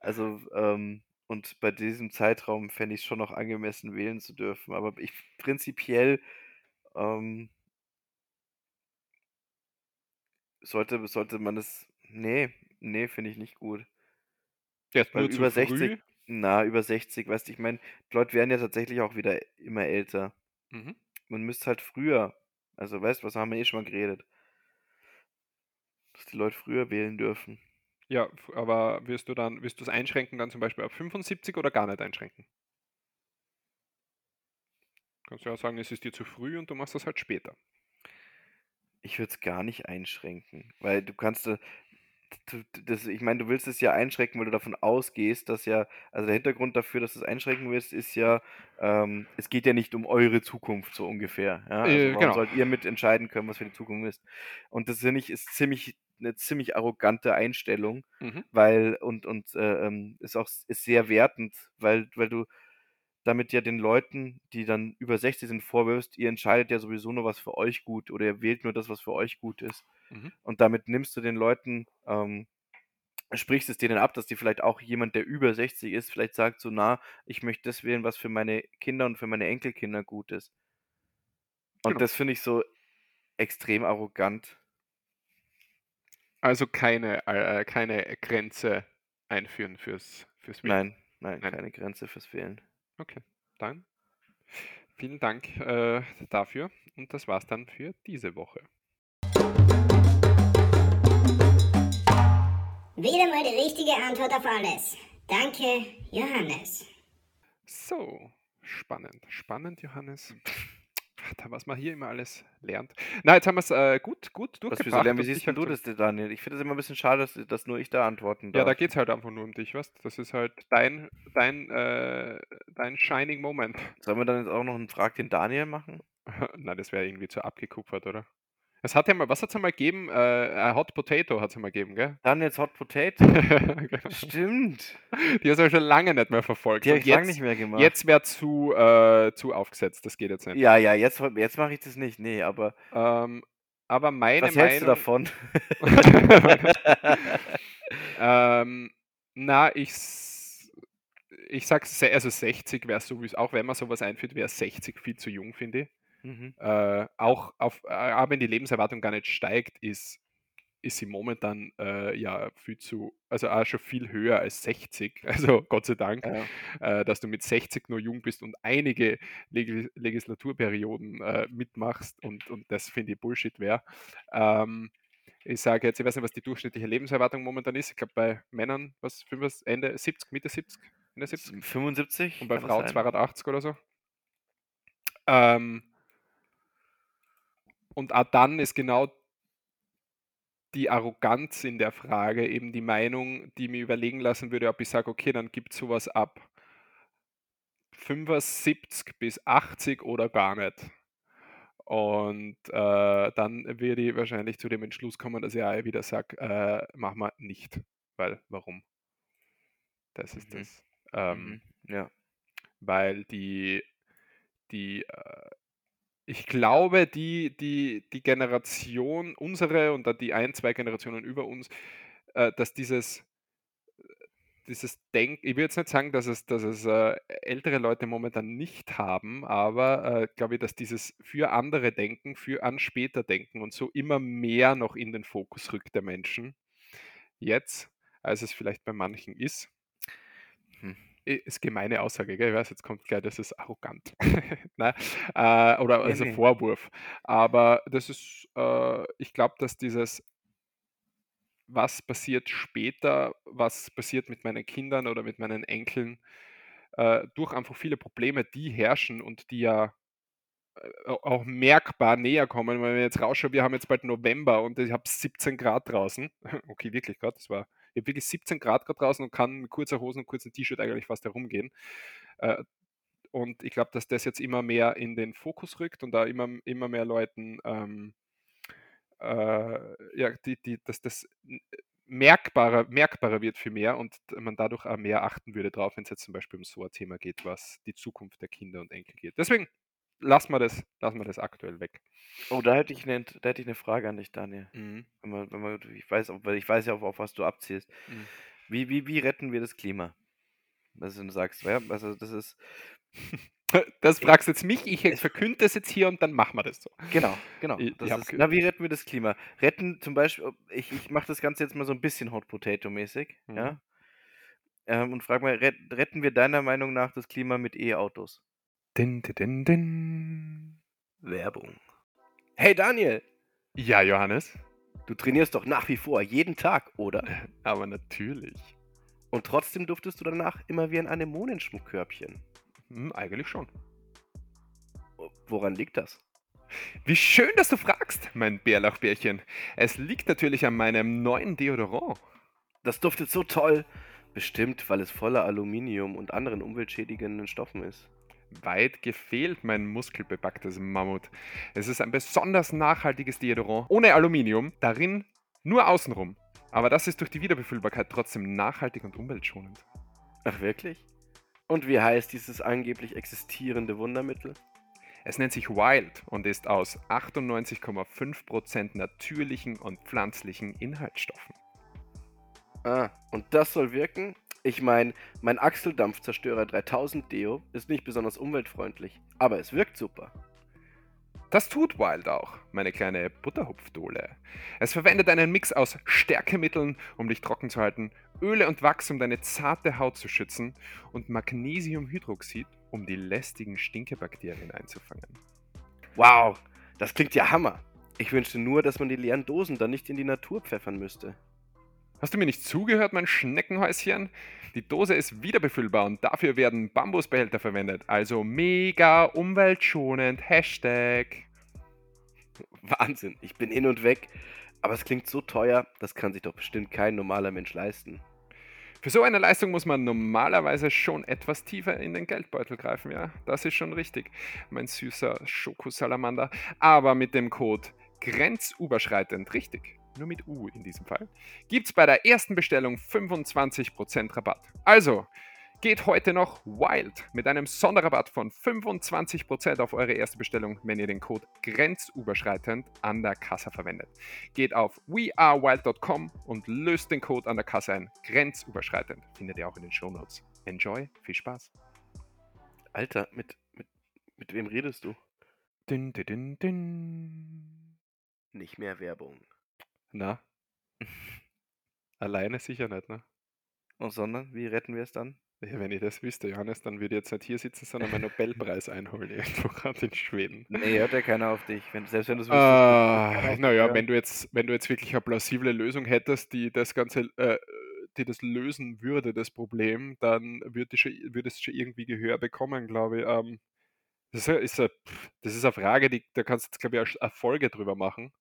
Also, ähm, und bei diesem Zeitraum fände ich es schon noch angemessen, wählen zu dürfen. Aber ich prinzipiell ähm, sollte, sollte man es. Nee, nee, finde ich nicht gut. Erst Weil nur zu über früh. 60, na, über 60, weißt du, ich meine, die Leute werden ja tatsächlich auch wieder immer älter. Mhm. Man müsste halt früher, also weißt du, was haben wir eh schon mal geredet? Dass die Leute früher wählen dürfen. Ja, aber wirst du dann, wirst du es einschränken dann zum Beispiel auf 75 oder gar nicht einschränken? Kannst du ja sagen, es ist dir zu früh und du machst das halt später. Ich würde es gar nicht einschränken, weil du kannst, äh, das, ich meine, du willst es ja einschränken, weil du davon ausgehst, dass ja, also der Hintergrund dafür, dass du es einschränken willst, ist ja, ähm, es geht ja nicht um eure Zukunft so ungefähr. Ja? Also Äh, genau. sollt ihr mitentscheiden können, was für die Zukunft ist? Und das finde ich ist ziemlich eine ziemlich arrogante Einstellung, Mhm. weil und und äh, ähm, ist auch ist sehr wertend, weil weil du damit ja den Leuten, die dann über 60 sind, vorwirfst, ihr entscheidet ja sowieso nur was für euch gut oder ihr wählt nur das, was für euch gut ist. Mhm. Und damit nimmst du den Leuten, ähm, sprichst es denen ab, dass die vielleicht auch jemand, der über 60 ist, vielleicht sagt so, na, ich möchte das wählen, was für meine Kinder und für meine Enkelkinder gut ist. Und Genau. das finde ich so extrem arrogant. Also keine, äh, keine Grenze einführen fürs, fürs Wählen. Nein, nein, Nein. keine Grenze fürs Wählen. Okay, dann vielen Dank äh, dafür und das war's dann für diese Woche. Wieder mal die richtige Antwort auf alles. Danke, Johannes. So, spannend, spannend, Johannes. Da, was man hier immer alles lernt. Na, jetzt haben wir es äh, gut, gut Was durchgebracht. lernen, wie siehst halt du das, Daniel? Ich finde es immer ein bisschen schade, dass, dass nur ich da antworten Ja, da darf. geht es halt einfach nur um dich, was? Das ist halt dein, dein, äh, dein Shining Moment. Sollen wir dann jetzt auch noch einen Frag den Daniel machen? Nein, das wäre irgendwie zu abgekupfert, oder? Es hat ja mal, was hat es mal gegeben? Äh, ein Hot Potato hat es mal gegeben, gell? Daniels Hot Potato? Genau. Stimmt. Die hast du ja schon lange nicht mehr verfolgt. Die habe ich lange jetzt, nicht mehr gemacht. jetzt wäre zu, äh, zu aufgesetzt, das geht jetzt nicht. Ja, ja, jetzt, jetzt mache ich das nicht. Nee, aber Ähm, aber meine was Meinung. davon? ähm, na, ich, ich sag, se- also 60 wäre sowieso, auch wenn man sowas einführt, wäre 60 viel zu jung, finde ich. Mhm. Äh, auch, auf, äh, auch wenn die Lebenserwartung gar nicht steigt, ist, ist sie momentan äh, ja viel zu, also auch schon viel höher als 60. Also Gott sei Dank, ja. äh, dass du mit 60 nur jung bist und einige Legis Legislaturperioden äh, mitmachst und, und das finde ich Bullshit wäre. Ähm, ich sage jetzt, ich weiß nicht, was die durchschnittliche Lebenserwartung momentan ist. Ich glaube bei Männern, was, 5, Ende 70, Mitte 70, Ende 70 75? und bei Frauen sein? 280 oder so. Ähm, und auch dann ist genau die Arroganz in der Frage eben die Meinung, die mir überlegen lassen würde, ob ich sage, okay, dann gibt es sowas ab 75 bis 80 oder gar nicht. Und äh, dann würde ich wahrscheinlich zu dem Entschluss kommen, dass ich auch wieder sage, äh, mach mal nicht. Weil, warum? Das ist Mhm. das. Ähm, Mhm. Ja. weil die, die äh, ich glaube, die, die, die Generation, unsere und die ein, zwei Generationen über uns, äh, dass dieses, dieses Denk, ich will jetzt nicht sagen, dass es, dass es äh, ältere Leute momentan nicht haben, aber äh, glaube ich, dass dieses für andere Denken, für an später Denken und so immer mehr noch in den Fokus rückt der Menschen jetzt, als es vielleicht bei manchen ist. I- Ist gemeine Aussage, gell? Ich weiß, jetzt kommt gleich, das ist arrogant. Nein, äh, oder also nee. Vorwurf. Aber das ist, äh, ich glaube, dass dieses, was passiert später, was passiert mit meinen Kindern oder mit meinen Enkeln, äh, durch einfach viele Probleme, die herrschen und die ja äh, auch merkbar näher kommen. Wenn wir jetzt rausschauen, wir haben jetzt bald November und ich habe 17 Grad draußen. Okay, wirklich gerade, das war, ich habe wirklich 17 Grad gerade draußen und kann mit kurzer Hose und kurzem T-Shirt eigentlich fast herumgehen. Äh, und ich glaube, dass das jetzt immer mehr in den Fokus rückt und da immer, immer mehr Leuten, ähm, äh, ja, die, die, dass das n- merkbarer, merkbarer wird für mehr und man dadurch auch mehr achten würde drauf, wenn es jetzt zum Beispiel um so ein Thema geht, was die Zukunft der Kinder und Enkel geht. Deswegen lassen wir das, lassen wir das aktuell weg. Oh, da hätte ich eine, da hätte ich eine Frage an dich, Daniel. Mhm. Wenn man, wenn man, ich weiß, weil ich weiß ja, auf, auf was du abzielst. Mhm. Wie, wie, wie retten wir das Klima? Was du sagst, ja? Also das ist, Das fragst jetzt mich, ich verkünde das jetzt hier und dann machen wir das so. genau, genau. Ich- ich ist, na, wie retten wir das Klima? Retten zum Beispiel, ich, ich mache das Ganze jetzt mal so ein bisschen Hot Potato-mäßig, Mhm. ja? Ähm, und frag mal, ret, retten wir deiner Meinung nach das Klima mit E-Autos? Din, din, din. Werbung. Hey Daniel, Ja, Johannes, du trainierst doch nach wie vor jeden Tag, oder? aber natürlich. Und trotzdem duftest du danach immer wie ein Anemonenschmuckkörbchen. Hm, eigentlich schon. Woran liegt das? Wie schön, dass du fragst, mein Bärlauchbärchen. Es liegt natürlich an meinem neuen Deodorant. Das duftet so toll. Bestimmt, weil es voller Aluminium und anderen umweltschädigenden Stoffen ist. Weit gefehlt, mein muskelbepacktes Mammut. Es ist ein besonders nachhaltiges Deodorant, ohne Aluminium, darin nur außenrum. Aber das ist durch die Wiederbefüllbarkeit trotzdem nachhaltig und umweltschonend. Ach wirklich? Und wie heißt dieses angeblich existierende Wundermittel? Es nennt sich Wild und ist aus 98,5% natürlichen und pflanzlichen Inhaltsstoffen. Ah, und das soll wirken? Ich meine, mein Achseldampfzerstörer 3000 Deo ist nicht besonders umweltfreundlich, aber es wirkt super. Das tut Wild auch, meine kleine Butterhupfdohle. Es verwendet einen Mix aus Stärkemitteln, um dich trocken zu halten, Öle und Wachs, um deine zarte Haut zu schützen und Magnesiumhydroxid, um die lästigen Stinkebakterien einzufangen. Wow, das klingt ja Hammer. Ich wünschte nur, dass man die leeren Dosen dann nicht in die Natur pfeffern müsste. Hast du mir nicht zugehört, mein Schneckenhäuschen? Die Dose ist wiederbefüllbar und dafür werden Bambusbehälter verwendet. Also mega umweltschonend. Hashtag. Wahnsinn, ich bin hin und weg. Aber es klingt so teuer, das kann sich doch bestimmt kein normaler Mensch leisten. Für so eine Leistung muss man normalerweise schon etwas tiefer in den Geldbeutel greifen, ja. Das ist schon richtig, mein süßer Schokosalamander. Aber mit dem Code grenzüberschreitend, richtig, nur mit U in diesem Fall, gibt es bei der ersten Bestellung 25% Rabatt. Also, geht heute noch wild mit einem Sonderrabatt von 25% auf eure erste Bestellung, wenn ihr den Code grenzüberschreitend an der Kasse verwendet. Geht auf wearewild.com und löst den Code an der Kasse ein. Grenzüberschreitend findet ihr auch in den Shownotes. Enjoy, viel Spaß. Alter, mit, mit, mit wem redest du? Din, din, din, din. Nicht mehr Werbung. Na? Alleine sicher nicht, ne? Und sondern, wie retten wir es dann? Ja, wenn ich das wüsste, Johannes, dann würde ich jetzt nicht hier sitzen, sondern meinen Nobelpreis einholen, irgendwo gerade in Schweden. Nee, hört ja keiner auf dich. Wenn, selbst wenn du es Ah, naja, wenn du jetzt, wenn du jetzt wirklich eine plausible Lösung hättest, die das Ganze, äh, die das lösen würde, das Problem, dann würde es schon irgendwie Gehör bekommen, glaube ich. Ähm, das ist, ist eine, das ist eine Frage, die, da kannst du jetzt, glaube ich, eine Folge drüber machen.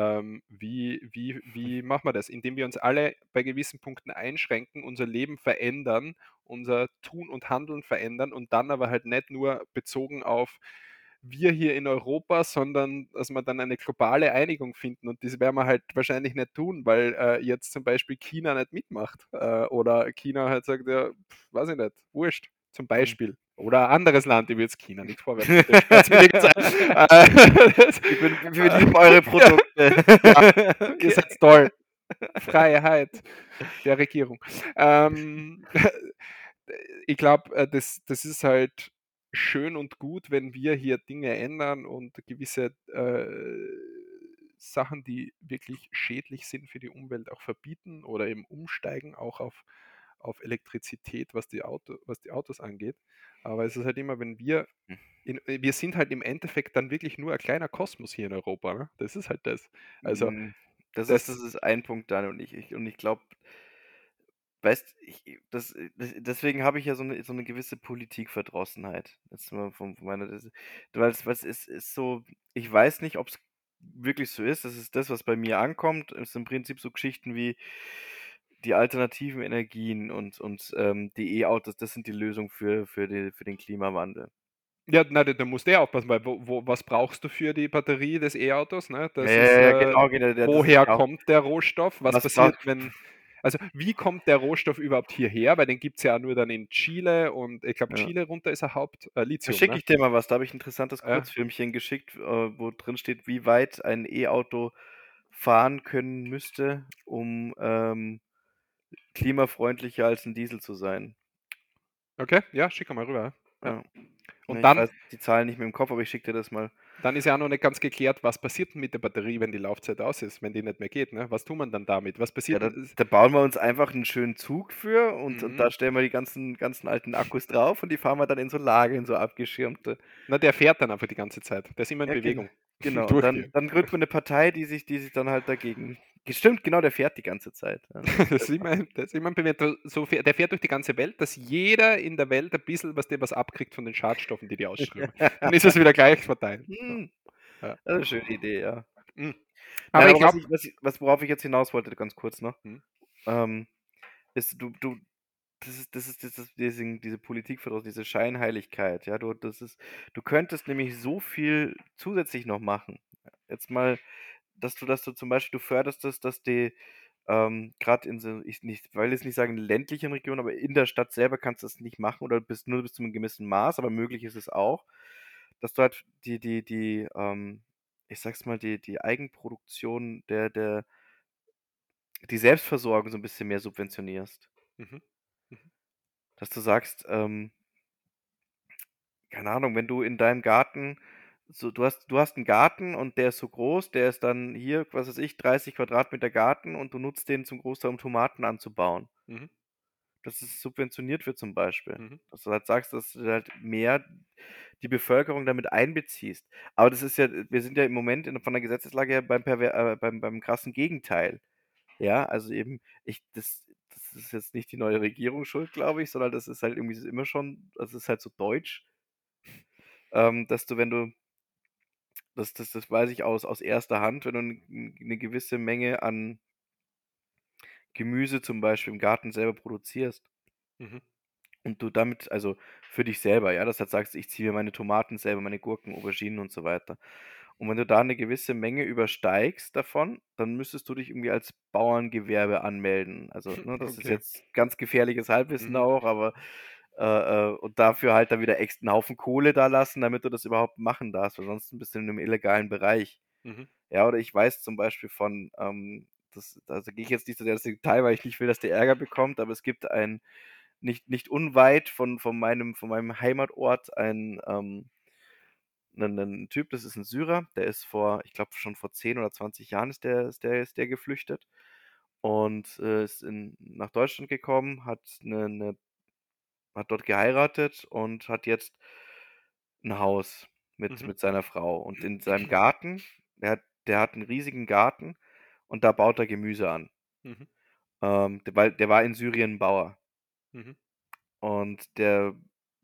Ähm, wie, wie, wie machen wir das? Indem wir uns alle bei gewissen Punkten einschränken, unser Leben verändern, unser Tun und Handeln verändern und dann aber halt nicht nur bezogen auf wir hier in Europa, sondern dass wir dann eine globale Einigung finden. Und das werden wir halt wahrscheinlich nicht tun, weil äh, jetzt zum Beispiel China nicht mitmacht. Äh, oder China halt sagt, ja, pf, weiß ich nicht, wurscht, zum Beispiel. Oder ein anderes Land, ich will jetzt China nicht vorwerfen. ich bin, wir lieben eure Produkte. ja, ihr seid toll. Freiheit der Regierung. Ähm, ich glaube, das, das ist halt schön und gut, wenn wir hier Dinge ändern und gewisse äh, Sachen, die wirklich schädlich sind für die Umwelt, auch verbieten oder eben umsteigen, auch auf, auf Elektrizität, was die, Auto, was die Autos angeht. Aber es ist halt immer, wenn wir, Hm. in, wir sind halt im Endeffekt dann wirklich nur ein kleiner Kosmos hier in Europa. Ne? Das ist halt das. Also, das, das- ist, das ist ein Punkt, Daniel. Und ich, ich, und ich glaube, weißt ich, das, das, deswegen habe ich ja so eine, so eine gewisse Politikverdrossenheit. Jetzt mal von, von meiner, das, weil es, weil es ist, ist so, ich weiß nicht, ob es wirklich so ist. Das ist das, was bei mir ankommt. Es sind im Prinzip so Geschichten wie die alternativen Energien und, und ähm, die E-Autos, das sind die Lösung für, für, die, für den Klimawandel. ja, na, da, da musst du ja aufpassen, weil wo, wo, was brauchst du für die Batterie des E-Autos? Ne? Das ja, ist, ja, äh, genau, genau, das woher auch- kommt der Rohstoff? Was, Was passiert, braucht- wenn. Also, wie kommt der Rohstoff überhaupt hierher? Weil den gibt es ja nur dann in Chile und ich glaube, Ja. Chile runter ist er Haupt äh, Da Lithium. schicke Ne? ich dir mal was. Da habe ich ein interessantes. Kurzfilmchen geschickt, äh, wo drin steht, wie weit ein E-Auto fahren können müsste, um ähm, klimafreundlicher als ein Diesel zu sein. Okay, ja, schick mal rüber. Ja. Ja. Und ich dann, weiß die Zahlen nicht mehr im Kopf, aber ich schicke dir das mal. dann ist ja auch noch nicht ganz geklärt, was passiert denn mit der Batterie, wenn die Laufzeit aus ist, wenn die nicht mehr geht. Ne? Was tut man dann damit? Was Ja, passiert? da, denn? da bauen wir uns einfach einen schönen Zug für und, und Mhm. da stellen wir die ganzen, ganzen alten Akkus drauf und die fahren wir dann in so Lager, in so abgeschirmte. Na, der fährt dann einfach die ganze Zeit. Der ist immer in Ja, Bewegung. Genau, und dann, dann gründet man eine Partei, die sich, die sich dann halt dagegen. Stimmt, genau, der fährt die ganze Zeit. Das ist immer, das ist immer. So fährt, der fährt durch die ganze Welt, dass jeder in der Welt ein bisschen was, der was abkriegt von den Schadstoffen, die die ausströmen. Dann ist es wieder gleich verteilt. Hm. Ja. Das ist eine schöne Idee, ja. Mhm. Aber Aber ich glaube, was, ich, was worauf ich jetzt hinaus wollte, ganz kurz noch, Hm. ähm, ist, du, du, das ist, das ist, das ist diese, diese Politikverdruss, diese Scheinheiligkeit, ja, du, das ist, du könntest nämlich so viel zusätzlich noch machen. Jetzt mal, dass du, dass du zum Beispiel, du förderst das, dass die, ähm, gerade in so, ich nicht, weil jetzt nicht sagen ländlichen Regionen, aber in der Stadt selber kannst du das nicht machen oder bis, nur bis zu einem gewissen Maß, aber möglich ist es auch, dass du halt die, die, die, ähm, ich sag's mal, die, die Eigenproduktion der, der, die Selbstversorgung so ein bisschen mehr subventionierst. Mhm. Dass du sagst, ähm, keine Ahnung, wenn du in deinem Garten so, du hast, du hast einen Garten und der ist so groß, der ist dann hier, was weiß ich, 30 Quadratmeter Garten und du nutzt den zum Großteil, um Tomaten anzubauen. Mhm. Dass es subventioniert wird zum Beispiel. Mhm. Dass du halt sagst, dass du halt mehr die Bevölkerung damit einbeziehst. Aber das ist ja, wir sind ja im Moment in, von der Gesetzeslage her beim, äh, beim, beim krassen Gegenteil. Ja, also eben, ich, das, das ist jetzt nicht die neue Regierung schuld, glaube ich, sondern das ist halt irgendwie immer schon, das ist halt so deutsch, ähm, dass du, wenn du, das, das, das weiß ich aus, aus erster Hand, wenn du eine gewisse Menge an Gemüse zum Beispiel im Garten selber produzierst Mhm. und du damit, also für dich selber, ja, dass du halt sagst, ich ziehe mir meine Tomaten selber, meine Gurken, Auberginen und so weiter. Und wenn du da eine gewisse Menge übersteigst davon, dann müsstest du dich irgendwie als Bauerngewerbe anmelden. Also, ne, das ist Okay. jetzt ganz gefährliches Halbwissen Mhm. auch, aber äh, äh, und dafür halt dann wieder echt einen Haufen Kohle da lassen, damit du das überhaupt machen darfst, weil sonst bist du in einem illegalen Bereich. Mhm. Ja, oder ich weiß zum Beispiel von, ähm, das, also gehe ich jetzt nicht so sehr ins Detail, weil ich nicht will, dass der Ärger bekommt, aber es gibt ein, nicht, nicht unweit von, von, meinem, von meinem Heimatort ein, ähm, einen, einen Typ, das ist ein Syrer, der ist vor, ich glaube schon vor 10 oder 20 Jahren ist der, ist der, ist der geflüchtet und äh, ist in, nach Deutschland gekommen, hat, eine, eine, hat dort geheiratet und hat jetzt ein Haus mit, Mhm. mit seiner Frau. Und in seinem Garten, der hat, der hat einen riesigen Garten und da baut er Gemüse an. Mhm. Ähm, der, weil der war in Syrien Bauer. Mhm. Und der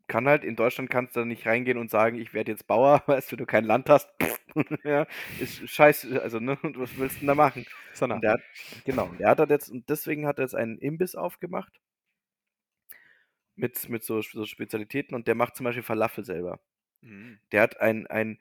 kann halt, in Deutschland kannst du nicht reingehen und sagen, ich werde jetzt Bauer, weißt du, wenn du kein Land hast. ja, ist scheiße, also, ne, was willst du denn da machen? Und der hat, genau, der hat halt jetzt, und deswegen hat er jetzt einen Imbiss aufgemacht. Mit, mit so, so Spezialitäten und der macht zum Beispiel Falafel selber. Mhm. Der hat ein, ein,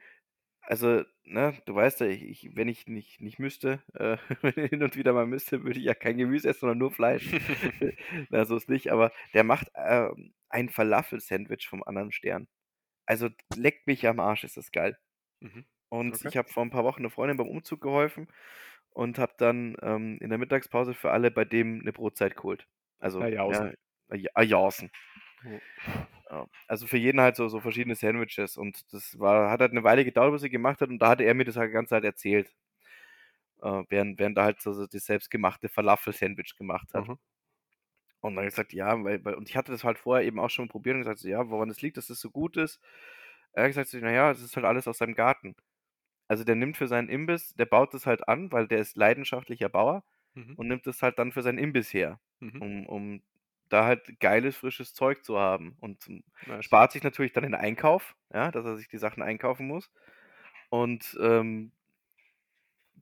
also, ne, du weißt ja, ich, ich, wenn ich nicht, nicht müsste, äh, wenn ich hin und wieder mal müsste, würde ich ja kein Gemüse essen, sondern nur Fleisch. Na, so ist nicht, aber der macht ähm, ein Falafel-Sandwich vom anderen Stern. Also leckt mich am Arsch, ist das geil. Mhm. Und Okay. ich habe vor ein paar Wochen eine Freundin beim Umzug geholfen und habe dann ähm, in der Mittagspause für alle bei dem eine Brotzeit geholt. Also, ja, ja, jausen. Oh. Ja, also für jeden halt so, so verschiedene Sandwiches und das war, hat halt eine Weile gedauert, bis er gemacht hat und da hatte er mir das halt ganz halt erzählt. Äh, während, während er halt so, so das selbstgemachte Falafel-Sandwich gemacht hat. Mhm. Und dann gesagt, ja, weil, weil, und ich hatte das halt vorher eben auch schon probiert und gesagt, so, ja, woran das liegt, dass das so gut ist. Er hat gesagt, so, naja, es ist halt alles aus seinem Garten. Also der nimmt für seinen Imbiss, der baut das halt an, weil der ist leidenschaftlicher Bauer Mhm. und nimmt das halt dann für seinen Imbiss her, Mhm. um, um da halt geiles, frisches Zeug zu haben. Und zum- Nice. spart sich natürlich dann den Einkauf, ja, dass er sich die Sachen einkaufen muss. Und ähm,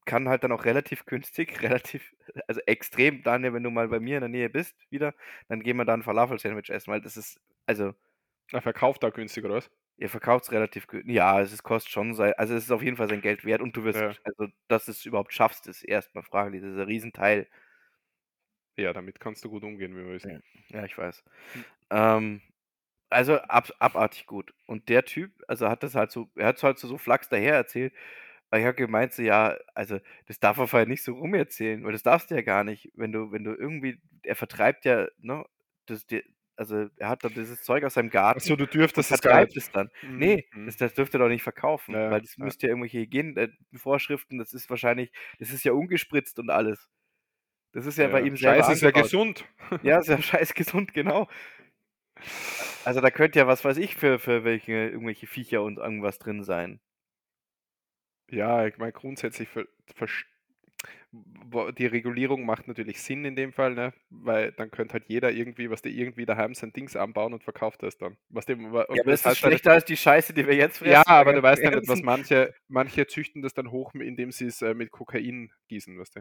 kann halt dann auch relativ günstig, relativ, also extrem, Daniel, wenn du mal bei mir in der Nähe bist, wieder, dann gehen wir da ein Falafel-Sandwich essen, weil das ist, also, Er verkauft da günstig, oder was? ihr verkauft es relativ günstig. Ja, es ist, kostet schon sein, also es ist auf jeden Fall sein Geld wert und du wirst, Ja. also, dass du es überhaupt schaffst, ist erstmal fraglich. Das ist ein Riesenteil. Ja, damit kannst du gut umgehen, wie wir wissen. Ja, ich weiß. Hm. Ähm, also ab, abartig gut. Und der Typ, also hat das halt so, er hat es halt so, so flachs daher erzählt, weil ich habe gemeint, so, ja, also das darf er vorher nicht so rumerzählen, weil das darfst du ja gar nicht, wenn du, wenn du irgendwie, er vertreibt ja, ne, das, die, also er hat dann dieses Zeug aus seinem Garten Achso, du und dürftest es gar vertreibt nicht. es dann. Mhm, Nee, mhm. das, das dürfte er doch nicht verkaufen, Ja, weil das ja. müsste ja irgendwelche Hygienevorschriften, das ist wahrscheinlich, das ist ja ungespritzt und alles. Das ist ja, bei ihm selber Scheiße, ist ja gesund. Ja, ist ja scheiß gesund, genau. Also da könnte ja, was weiß ich, für, für welche, irgendwelche Viecher und irgendwas drin sein. Ja, ich meine, grundsätzlich ver verst- wo- die Regulierung macht natürlich Sinn in dem Fall, ne? Weil dann könnte halt jeder irgendwie, was der irgendwie daheim sein Dings anbauen und verkauft das dann. Was dem, und Ja, das ist das halt- schlechter als die Scheiße, die wir jetzt fressen? Ja, aber du weißt ja nicht, was manche, manche züchten das dann hoch, indem sie es äh, mit Kokain gießen, weißt du.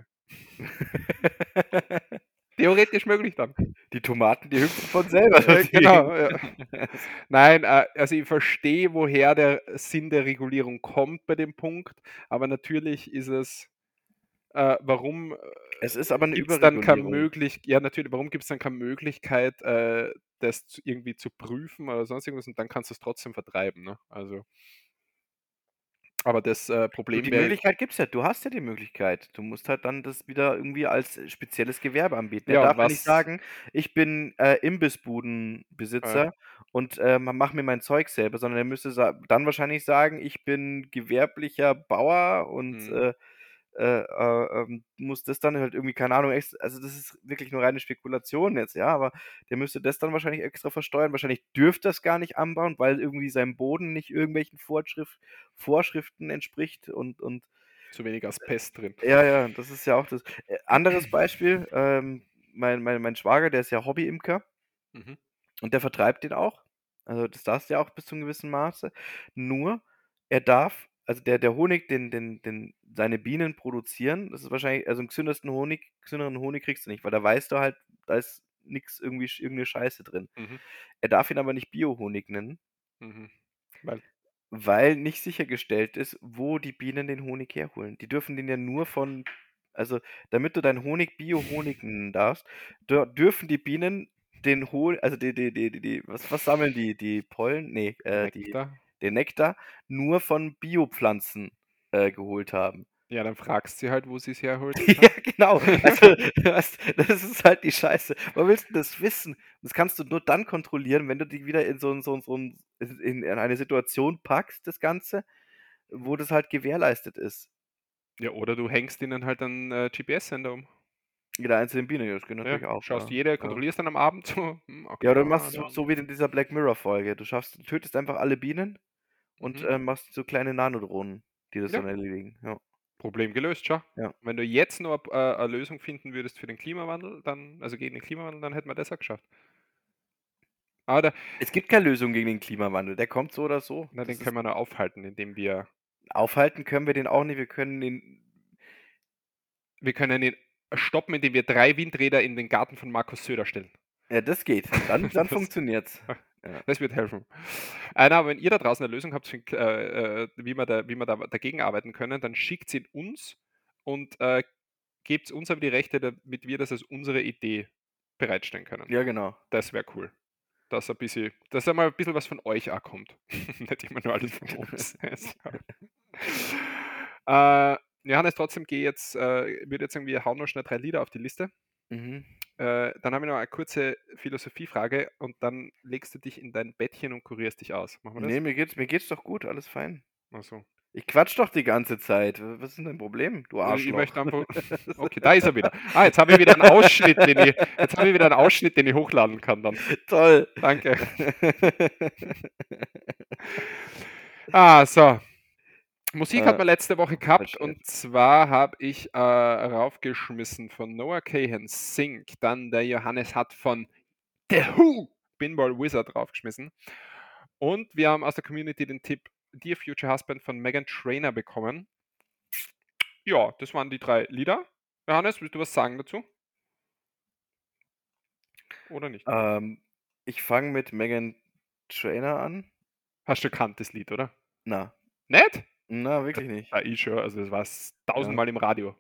Theoretisch möglich dann. die Tomaten, die hüpfen von selber. Äh, genau, Gegend. Nein, äh, also ich verstehe, woher der Sinn der Regulierung kommt bei dem Punkt, aber natürlich ist es, äh, warum Es ist aber eine gibt es dann keine. Möglichkeit, ja natürlich, warum gibt es dann keine Möglichkeit, äh, das zu, irgendwie zu prüfen oder sonst irgendwas und dann kannst du es trotzdem vertreiben, ne? Also Aber das äh, Problem die Möglichkeit gibt's ja. Du hast ja die Möglichkeit. Du musst halt dann das wieder irgendwie als spezielles Gewerbe anbieten. Er ja, darf ja nicht was, sagen, ich bin äh, äh, Imbissbudenbesitzer und äh, mache mir mein Zeug selber, sondern er müsste dann wahrscheinlich sagen, ich bin gewerblicher Bauer und mhm. Äh, äh, äh, ähm, muss das dann halt irgendwie, keine Ahnung, also das ist wirklich nur reine Spekulation jetzt, ja, aber der müsste das dann wahrscheinlich extra versteuern. Wahrscheinlich dürfte das gar nicht anbauen, weil irgendwie sein Boden nicht irgendwelchen Vorschrift Vorschriften entspricht und und zu wenig Asbest drin. ja, ja, das ist ja auch das. Äh, anderes Beispiel, ähm, mein mein mein Schwager, der ist ja Hobbyimker Mhm. und der vertreibt den auch. Also, das darfst du ja auch bis zu 'nem gewissen Maße. Nur, er darf also der der Honig, den den den seine Bienen produzieren, das ist wahrscheinlich also 'n gesündesten Honig gesünderen Honig kriegst du nicht, weil da weißt du halt, da ist nix irgendwie sch irgend 'ne Scheiße drin. Mhm. Er darf ihn aber nicht Biohonig nennen Mhm. Weil? weil nicht sichergestellt ist, wo die Bienen den Honig herholen. Die dürfen den ja nur von also, damit du deinen Honig Biohonig nennen darfst, dür dürfen die Bienen den Hon also die die die die die was was sammeln die? Die Pollen? Ne, äh, die Nektar? Den Nektar nur von Biopflanzen, äh, geholt haben. Ja, dann fragst sie halt, wo sie's herholt, Ja, genau. Also, das das ist halt die Scheiße. Woher willst 'n das wissen? Das kannst du nur dann kontrollieren, wenn du dich wieder in so so so in in eine Situation packst, das Ganze, wo das halt gewährleistet ist. Ja, oder du hängst ihnen halt 'n, äh, GPS-Sender um. Jeder einzelnen Biene, ja, das geht Ja, natürlich auch, schaust ja. jede, Ja. kontrollierst dann am Abend so, hm, okay, Ja, oder du ah, machst so da so wie in dieser Black Mirror-Folge. Du schaffst du tötest einfach alle Bienen und, Mhm. ähm, machst so kleine Nanodrohnen, die das Ja. dann erledigen, ja. Problem gelöst, schau. Ja. Wenn du jetzt nur äh, a Lösung finden würdest für den Klimawandel, dann also gegen den Klimawandel, dann hätten wir das auch geschafft. Aber da Es gibt keine Lösung gegen den Klimawandel, der kommt so oder so. na, Das den können wir nur aufhalten, indem wir Aufhalten können wir den auch nicht. Wir können ihn wir können ihn stoppen, indem wir 3 Windräder in den Garten von Markus Söder stellen. Ja, das geht. Dann dann funktioniert's. Ja. das wird helfen. Äh, na, wenn ihr da draußen 'ne Lösung habt, äh, äh, wie wir da wie wir da dagegen arbeiten können, dann schickt sie uns und, äh, gebt's uns aber die Rechte, damit wir das als unsere Idee bereitstellen können. Ja, genau. Das wäre cool. Dass ein bisschen dass einmal ein bisschen was von euch auch kommt. Nicht immer nur alles von uns. Äh, Johannes, trotzdem gehe jetzt äh, würde jetzt sagen, wir hauen noch schnell 3 Lieder auf die Liste. Mhm. Äh, dann habe ich noch eine kurze Philosophiefrage und dann legst du dich in dein Bettchen und kurierst dich aus. Machen wir das? Ne, mir geht's mir geht's doch gut, alles fein. Ach so. Ich quatsch doch die ganze Zeit. Was ist denn dein Problem, du Äh, ich Arschloch? möchte einfach okay, da ist er wieder. Ah, jetzt habe ich wieder 'n Ausschnitt, den ich jetzt habe ich wieder 'n Ausschnitt, den ich hochladen kann dann. Toll. Danke. Ah, so. Musik hat Äh, man letzte Woche gehabt verstehe. und zwar habe ich, äh, raufgeschmissen von Noah Kahan „Sink“, dann der Johannes hat von The Who „Pinball Wizard“ draufgeschmissen. Und wir haben aus der Community den Tipp „Dear Future Husband“ von Meghan Trainor bekommen. Ja, das waren die 3 Lieder. Johannes, willst du was sagen dazu? Oder nicht? Ähm, ich fange mit Meghan Trainor an. Hast du gekannt, das Lied, oder? Na. Nicht? Na, wirklich nicht. Ja, ich schon. Also, das war's Ja. tausendmal im Radio.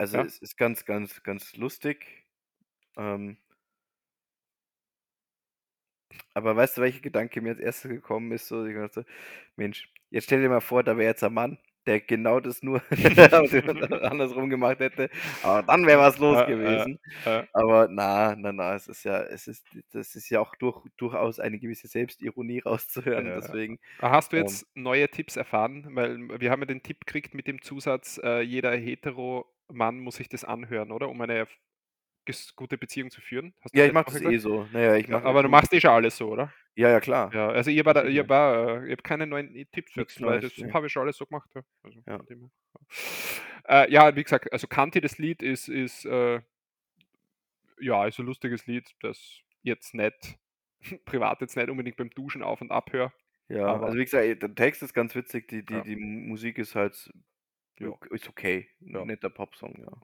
Also, Ja. es ist ganz, ganz, ganz lustig. Ähm aber weißt du, welcher Gedanke mir als Erstes gekommen ist? So, ich dachte: „Mensch, jetzt stell dir mal vor, da wäre jetzt ein Mann, der genau das nur andersrum gemacht hätte. Aber dann wäre was los Ja, gewesen.“ ja. Aber na, na, na, es ist ja es ist das ist ja auch durch durchaus eine gewisse Selbstironie rauszuhören, deswegen, Hast du ähm jetzt neue Tipps erfahren? Weil wir haben ja den Tipp gekriegt mit dem Zusatz, äh, jeder Hetero-Mann muss sich das anhören, oder? Um eine gute Beziehung zu führen. Ja, ich mache das Woche eh gesagt? so. Na ja, ich Ja, mache aber du machst eh schon alles so, oder? Ja, ja, klar. Ja, also ich habe äh, keine neuen i Tipps jetzt, weil das ne. habe ich schon alles so gemacht, ja. Also, Ja. ja. Äh, ja, wie gesagt, also kannte das Lied ist ist, äh ja, ist 'n lustiges Lied, das jetzt nicht privat jetzt nicht unbedingt beim Duschen auf und ab höre, Ja, aber also wie gesagt, der Text ist ganz witzig, die die Ja. die Musik ist halt Ja. ist okay. Ja. netter Popsong, ja.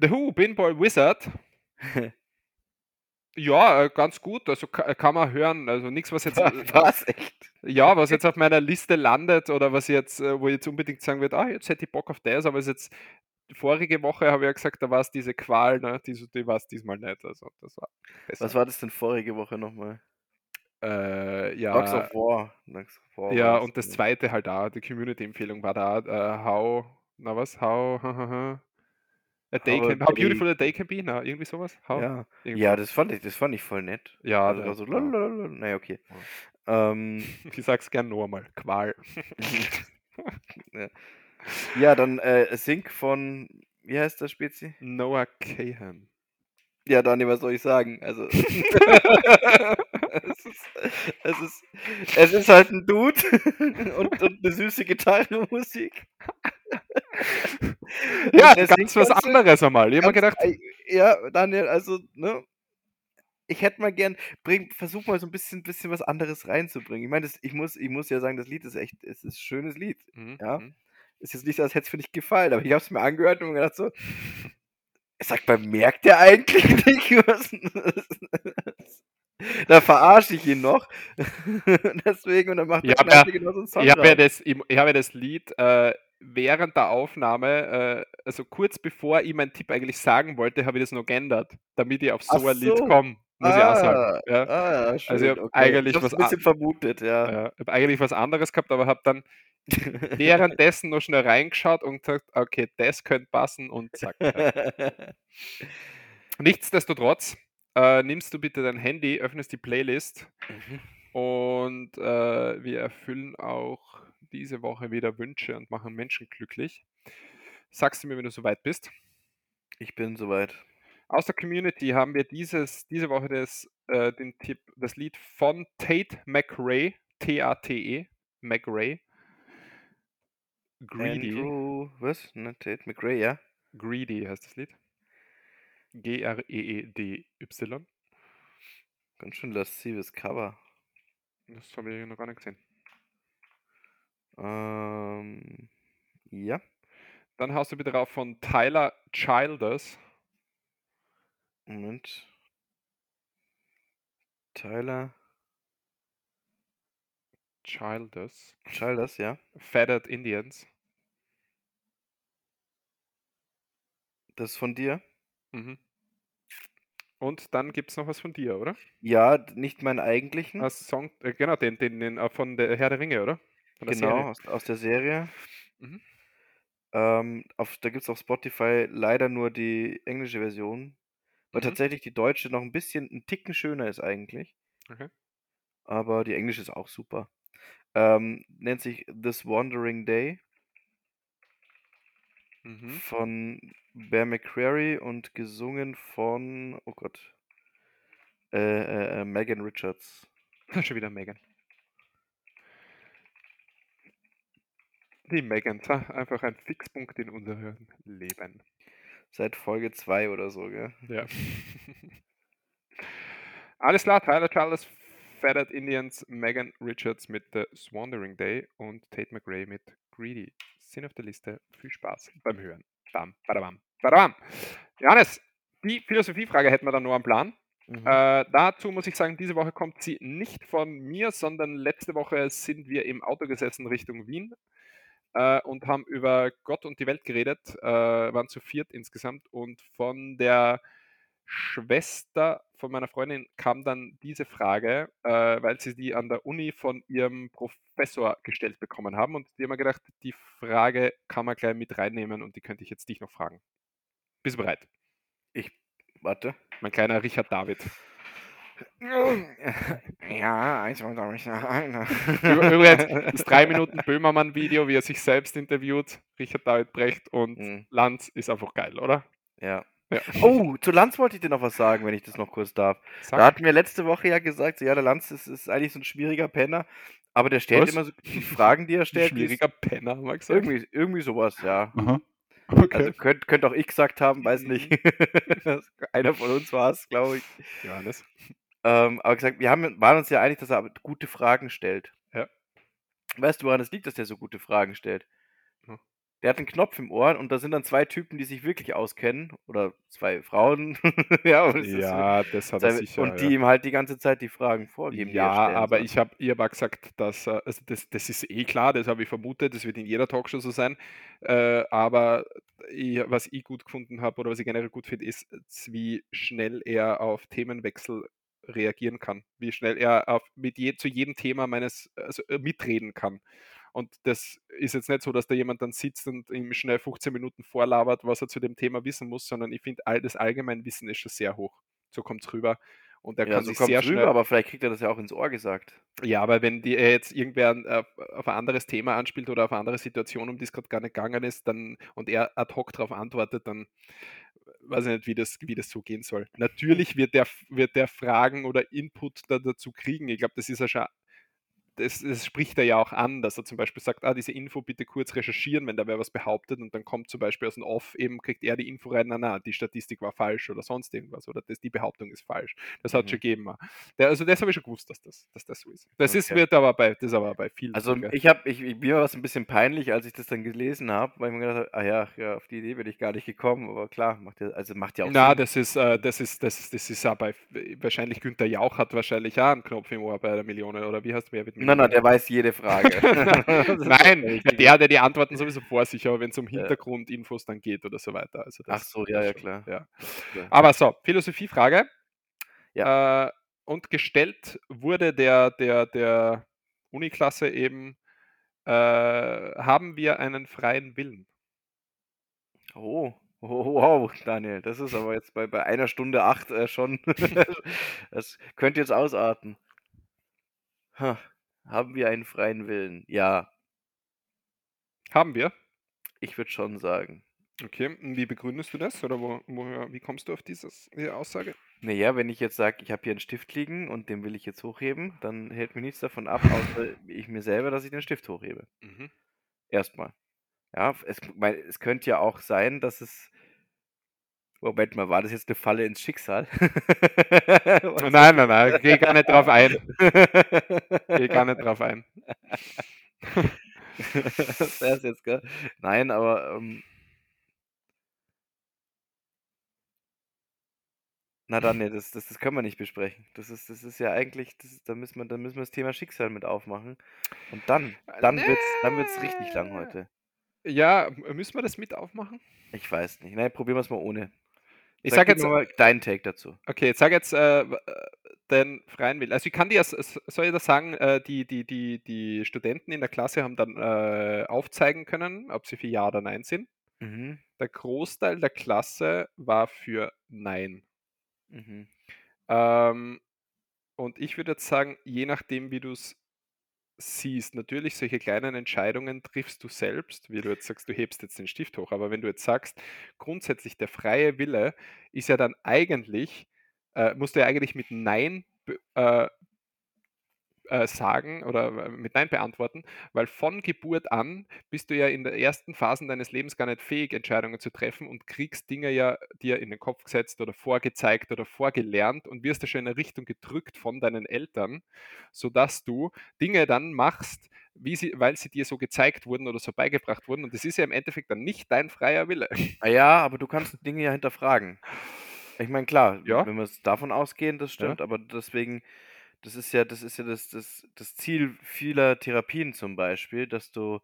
The Who, „Pinball Wizard“ ja, äh, ganz gut, also ka kann man hören. Also nix, was jetzt äh, was, echt? ja, was jetzt auf meiner Liste landet oder was jetzt äh, wo ich jetzt unbedingt sagen würde: „Ah, jetzt hätte ich Bock auf das“, aber ist jetzt vorige Woche habe ich ja gesagt, da war's diese Qual, ne? Die die war's diesmal nicht. Also, das war Was war das denn vorige Woche noch mal? Äh, Dogs ja, of War. Dogs of War ja, und das zweite halt da, die Community-Empfehlung war da, äh, How, na was, How, a day How can, how beautiful a day can be, na, irgendwie sowas? How? Ja, Irgendwie ja das, fand ich, das fand ich voll nett. Ja, also, also, ja. naja, okay. Ähm, Ich sag's gern noch einmal, Qual. ja, dann äh, Sync von, wie heißt der Spezi? Noah Cahan. Ja, Dani, was soll ich sagen? Also, es, ist, es, ist, es ist halt ein Dude und, und eine süße Gitarrenmusik. Ja, ganz was anderes einmal. Ich hab mir Ganz- gedacht, Ja, Daniel, also, ne? Ich hätte mal gern, bring, versuch mal so ein bisschen, bisschen was anderes reinzubringen. Ich meine, ich muss, ich muss ja sagen, das Lied ist echt, es ist ein schönes Lied. Mhm, Ja. mhm. Ist jetzt nicht so, als hätte es mir nicht gefallen, aber ich habe es mir angehört und mir gedacht so, sag mal, merkt der eigentlich nicht was? da verarsche ich ihn noch. Deswegen, und dann macht Ja, der aber- Kneipe genau so einen Song Ich habe ja, hab ja das Lied äh, während der Aufnahme, äh, also kurz bevor ich meinen Tipp eigentlich sagen wollte, habe ich das noch geändert, damit ich auf so Ach ein Lied so. komme, muss ich auch sagen. Ja. Ah, ja, schön. Also ich hab okay. eigentlich ich was ein bisschen vermutet, ja. Ja, ich habe eigentlich was anderes gehabt, aber habe dann währenddessen noch schnell reingeschaut und gesagt, okay, das könnte passen und zack. Nichtsdestotrotz, äh, nimmst du bitte dein Handy, öffnest die Playlist und äh, wir erfüllen auch diese Woche wieder Wünsche und machen Menschen glücklich. Sagst du mir, wenn du soweit bist? ich bin soweit. Aus der Community haben wir dieses, diese Woche das, äh, den Tipp, das Lied von Tate McRae, T-A-T-E, McRae. Greedy. Andrew, was? Ne, Tate McRae, ja? Greedy heißt das Lied. G-R-E-E-D-Y. Ganz schön laszives Cover. Das habe ich noch gar nicht gesehen. Ähm, ja. Dann haust du bitte drauf von Tyler Childers. Moment. Tyler Childers. Childers, ja. Feathered Indians. Das ist von dir? Mhm. Und dann gibt es noch was von dir, oder? Ja, nicht meinen eigentlichen. Als Song, äh, genau, den, den, den äh, von der Herr der Ringe, oder? Von der genau, Serie. aus, aus der Serie. Mhm. Ähm, auf, da gibt es auf Spotify leider nur die englische Version. Weil Mhm. tatsächlich die deutsche noch ein bisschen, ein Ticken schöner ist eigentlich. Okay. Aber die englische ist auch super. Ähm, nennt sich This Wandering Day Mhm. von Bear McCreary und gesungen von, oh Gott, äh, äh, äh, Megan Richards. Schon wieder Megan. Die Megan, einfach ein Fixpunkt in unserem Leben. Seit Folge 2 oder so, gell? Ja. Alles klar, Tyler Charles, Feathered Indians, Megan Richards mit The Swandering Day und Tate McRae mit Greedy. Sind auf der Liste. Viel Spaß beim Hören. Bam, badabam, badabam. Johannes, die Philosophiefrage hätten wir dann nur am Plan. Mhm. Äh, dazu muss ich sagen, diese Woche kommt sie nicht von mir, sondern letzte Woche sind wir im Auto gesessen Richtung Wien äh, und haben über Gott und die Welt geredet, äh, waren zu viert insgesamt und von der Schwester von meiner Freundin kam dann diese Frage, äh, weil sie die an der Uni von ihrem Professor gestellt bekommen haben und die haben mir gedacht, die Frage kann man gleich mit reinnehmen und die könnte ich jetzt dich noch fragen. Bist du bereit? Ich, warte. Mein kleiner Richard David. Ja, eins war glaube ich. Über- Übrigens, das 3 Minuten Böhmermann-Video, wie er sich selbst interviewt, Richard David Brecht und Mhm. Lanz, ist einfach geil, oder? Ja. Ja. Oh, zu Lanz wollte ich dir noch was sagen, wenn ich das noch kurz darf. Sag. Da hatten wir letzte Woche ja gesagt, so, ja, der Lanz ist, ist eigentlich so ein schwieriger Penner, aber der stellt Was? immer so die Fragen, die er Ein stellt. ist- schwieriger Penner, haben wir gesagt. Irgendwie, irgendwie sowas, ja. Aha. Okay. Also könnte könnt auch ich gesagt haben, weiß nicht. Einer von uns war es, glaube ich. Johannes. Ähm, aber gesagt, wir haben, waren uns ja einig, dass er gute Fragen stellt. Ja. Weißt du, woran es liegt, dass der so gute Fragen stellt? Hm. Der hat einen Knopf im Ohr und da sind dann zwei Typen, die sich wirklich auskennen. Oder zwei Frauen. ja, Ja, das hat er so- sicher. und die ja. ihm halt die ganze Zeit die Fragen vorgeben. Ja, aber soll. ich habe ihr aber gesagt, dass äh, also das, das ist eh klar, das habe ich vermutet, das wird in jeder Talkshow so sein. Äh, aber ich, was ich gut gefunden habe oder was ich generell gut finde, ist, wie schnell er auf Themenwechsel reagieren kann, wie schnell er auf, mit je, zu jedem Thema meines also, äh, mitreden kann. Und das ist jetzt nicht so, dass da jemand dann sitzt und ihm schnell 15 Minuten vorlabert, was er zu dem Thema wissen muss, sondern ich finde, all das Allgemeinwissen ist schon sehr hoch. So kommt es rüber. Und er Ja, kann so sich sehr rüber, schnell. aber vielleicht kriegt er das ja auch ins Ohr gesagt. Ja, aber wenn die er jetzt irgendwer auf, auf ein anderes Thema anspielt oder auf eine andere Situation, um die es gerade gar nicht gegangen ist, dann und er ad hoc darauf antwortet, dann weiß ich nicht, wie das, wie das so gehen soll. Natürlich wird der, wird der Fragen oder Input da dazu kriegen. Ich glaube, das ist ja schon das, das spricht er ja auch an, dass er zum Beispiel sagt, ah, diese Info bitte kurz recherchieren, wenn da wer was behauptet und dann kommt zum Beispiel aus dem Off, eben kriegt er die Info rein, na, na, die Statistik war falsch oder sonst irgendwas oder das, die Behauptung ist falsch. Das hat Mhm. schon gegeben. Der, also das habe ich schon gewusst, dass das, dass das so ist. Das ist, Okay. wird aber bei, das ist aber bei vielen. Also so, gell? ich habe, ich, mir war es ein bisschen peinlich, als ich das dann gelesen habe, weil ich mir gedacht habe, ah ja, ja, auf die Idee bin ich gar nicht gekommen, aber klar, macht ja, also macht ja auch Na, Sinn. das ist, äh, das ist, das, das ist ja bei, wahrscheinlich Günther Jauch hat wahrscheinlich auch einen Knopf im Ohr bei der Million oder wie heißt wer wird Nein, nein, der weiß jede Frage. Nein, der, der die Antworten sowieso vor sich, aber wenn es um Ja. Hintergrundinfos dann geht oder so weiter. Also Ach so, ja, ja, klar. Ja. Ja. Aber so, Philosophiefrage. Äh, und gestellt wurde der, der, der Uniklasse eben, äh, haben wir einen freien Willen? Oh, oh, wow, Daniel, das ist aber jetzt bei, bei einer Stunde acht äh, schon. das könnte jetzt ausarten. Ha, haben wir einen freien Willen? Ja, Haben wir. ich würde schon sagen. Okay, und wie begründest du das? Oder wo, woher, wie kommst du auf dieses, diese Aussage? Naja, wenn ich jetzt sage, ich habe hier einen Stift liegen und den will ich jetzt hochheben, dann hält mir nichts davon ab, außer ich mir selber, dass ich den Stift hochhebe. Mhm. Erstmal. Ja, es, mein, es könnte ja auch sein, dass es. Moment mal, war das jetzt eine Falle ins Schicksal? Nein, nein, nein, geh gar nicht drauf ein. Geh gar nicht drauf ein. das wär's jetzt, gell? Nein, aber. Ähm, na dann, nee, das, das, das können wir nicht besprechen. Das ist, das ist ja eigentlich, das, da, müssen wir, da müssen wir das Thema Schicksal mit aufmachen. Und dann, dann wird's, dann wird's richtig lang Nee. heute. Ja, müssen wir das mit aufmachen? Ich weiß nicht. Nein, probieren wir es mal ohne. Ich Sag sag du jetzt, mir mal deinen Take dazu. okay, jetzt sag jetzt äh, w- äh, den freien Willen. Also ich kann dir, soll ich das sagen, äh, die, die, die, die Studenten in der Klasse haben dann äh, aufzeigen können, ob sie für Ja oder Nein sind. Mhm. Der Großteil der Klasse war für Nein. Mhm. Ähm, und ich würde jetzt sagen, je nachdem, wie du es siehst, natürlich solche kleinen Entscheidungen triffst du selbst, wie du jetzt sagst, du hebst jetzt den Stift hoch, aber wenn du jetzt sagst, grundsätzlich der freie Wille ist ja dann eigentlich, äh, musst du ja eigentlich mit Nein be- äh, äh, sagen oder äh, mit Nein beantworten, weil von Geburt an bist du ja in den ersten Phasen deines Lebens gar nicht fähig, Entscheidungen zu treffen und kriegst Dinge ja dir in den Kopf gesetzt oder vorgezeigt oder vorgelernt und wirst ja schon in eine Richtung gedrückt von deinen Eltern, sodass du Dinge dann machst, sie, weil sie dir so gezeigt wurden oder so beigebracht wurden. Und das ist ja im Endeffekt dann nicht dein freier Wille. Ja, aber du kannst Dinge ja hinterfragen. Ich meine, klar, Ja. wenn wir es davon ausgehen, das stimmt, aber deswegen, das ist ja, das ist ja das, das, das Ziel vieler Therapien zum Beispiel, dass du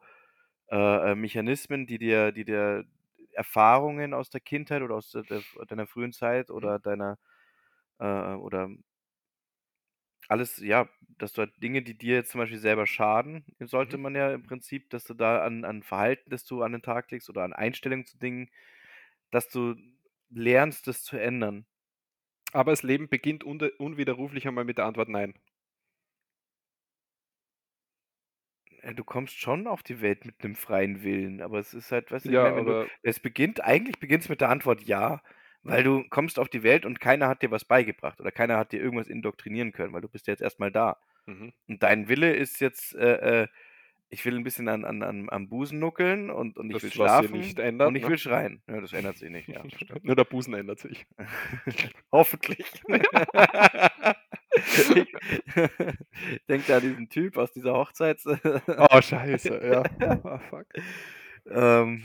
äh, äh, Mechanismen, die dir, die dir Erfahrungen aus der Kindheit oder aus der, der, deiner frühen Zeit oder deiner äh, oder alles, ja, dass du halt Dinge, die dir jetzt zum Beispiel selber schaden, sollte Mhm. man ja im Prinzip, dass du da an, an Verhalten, das du an den Tag legst oder an Einstellungen zu Dingen, dass du lernst, das zu ändern. Aber das Leben beginnt unwiderruflich einmal mit der Antwort Nein. Äh, Du kommst schon auf die Welt mit einem freien Willen, aber es ist halt, weißt du, ich Ja, meine, du, es beginnt, eigentlich beginnt es mit der Antwort ja, weil du kommst auf die Welt und keiner hat dir was beigebracht oder keiner hat dir irgendwas indoktrinieren können, weil du bist ja jetzt erstmal da. mhm. Und dein Wille ist jetzt, äh, äh, ich will ein bisschen an, an, an, am Busen nuckeln und, und ich Das, will schlafen nicht ändert, und ich ne? will schreien. Ja, das ändert sich nicht, ja. Nur der Busen ändert sich. Hoffentlich. ich denke an diesen Typ aus dieser Hochzeits. Oh, scheiße, ja. Ah, fuck. ähm,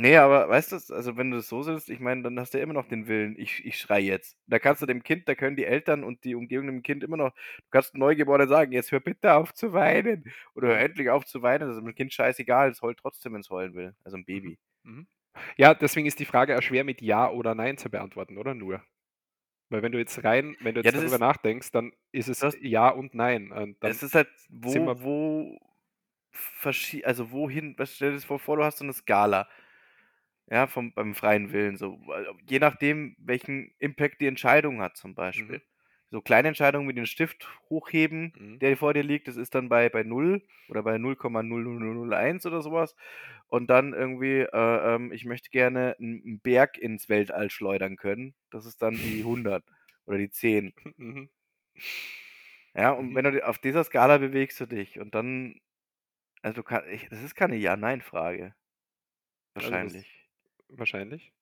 nee, aber weißt du, also wenn du das so siehst, ich meine, dann hast du ja immer noch den Willen, ich, ich schrei jetzt. Da kannst du dem Kind, da können die Eltern und die Umgebung dem Kind immer noch, du kannst Neugeborenen sagen, jetzt hör bitte auf zu weinen. Oder hör endlich auf zu weinen. Das ist dem Kind scheißegal, es heult trotzdem, wenn es heulen will. Also ein Baby. Mhm. Ja, deswegen ist die Frage auch schwer mit Ja oder Nein zu beantworten, oder nur? Weil wenn du jetzt rein, wenn du Ja, jetzt das darüber ist- nachdenkst, dann ist es Du hast- ja und nein. Und dann, es ist halt, wo, wir- wo, verschie also wohin, was stell dir das vor, vor, du hast so eine Skala. Ja, vom, beim freien Willen, so. weil- Je nachdem, welchen Impact die Entscheidung hat, zum Beispiel. Mhm. So kleine Entscheidungen wie den Stift hochheben, Mhm. der vor dir liegt, das ist dann bei, bei 0 oder bei 0,0001 oder sowas. Und dann irgendwie, äh, ähm, ich möchte gerne einen Berg ins Weltall schleudern können. Das ist dann die 100 oder die 10. Mhm. Ja, und Mhm. wenn du auf dieser Skala bewegst du dich und dann, also du kann, ich, das ist keine Ja-Nein-Frage. Also das- Wahrscheinlich.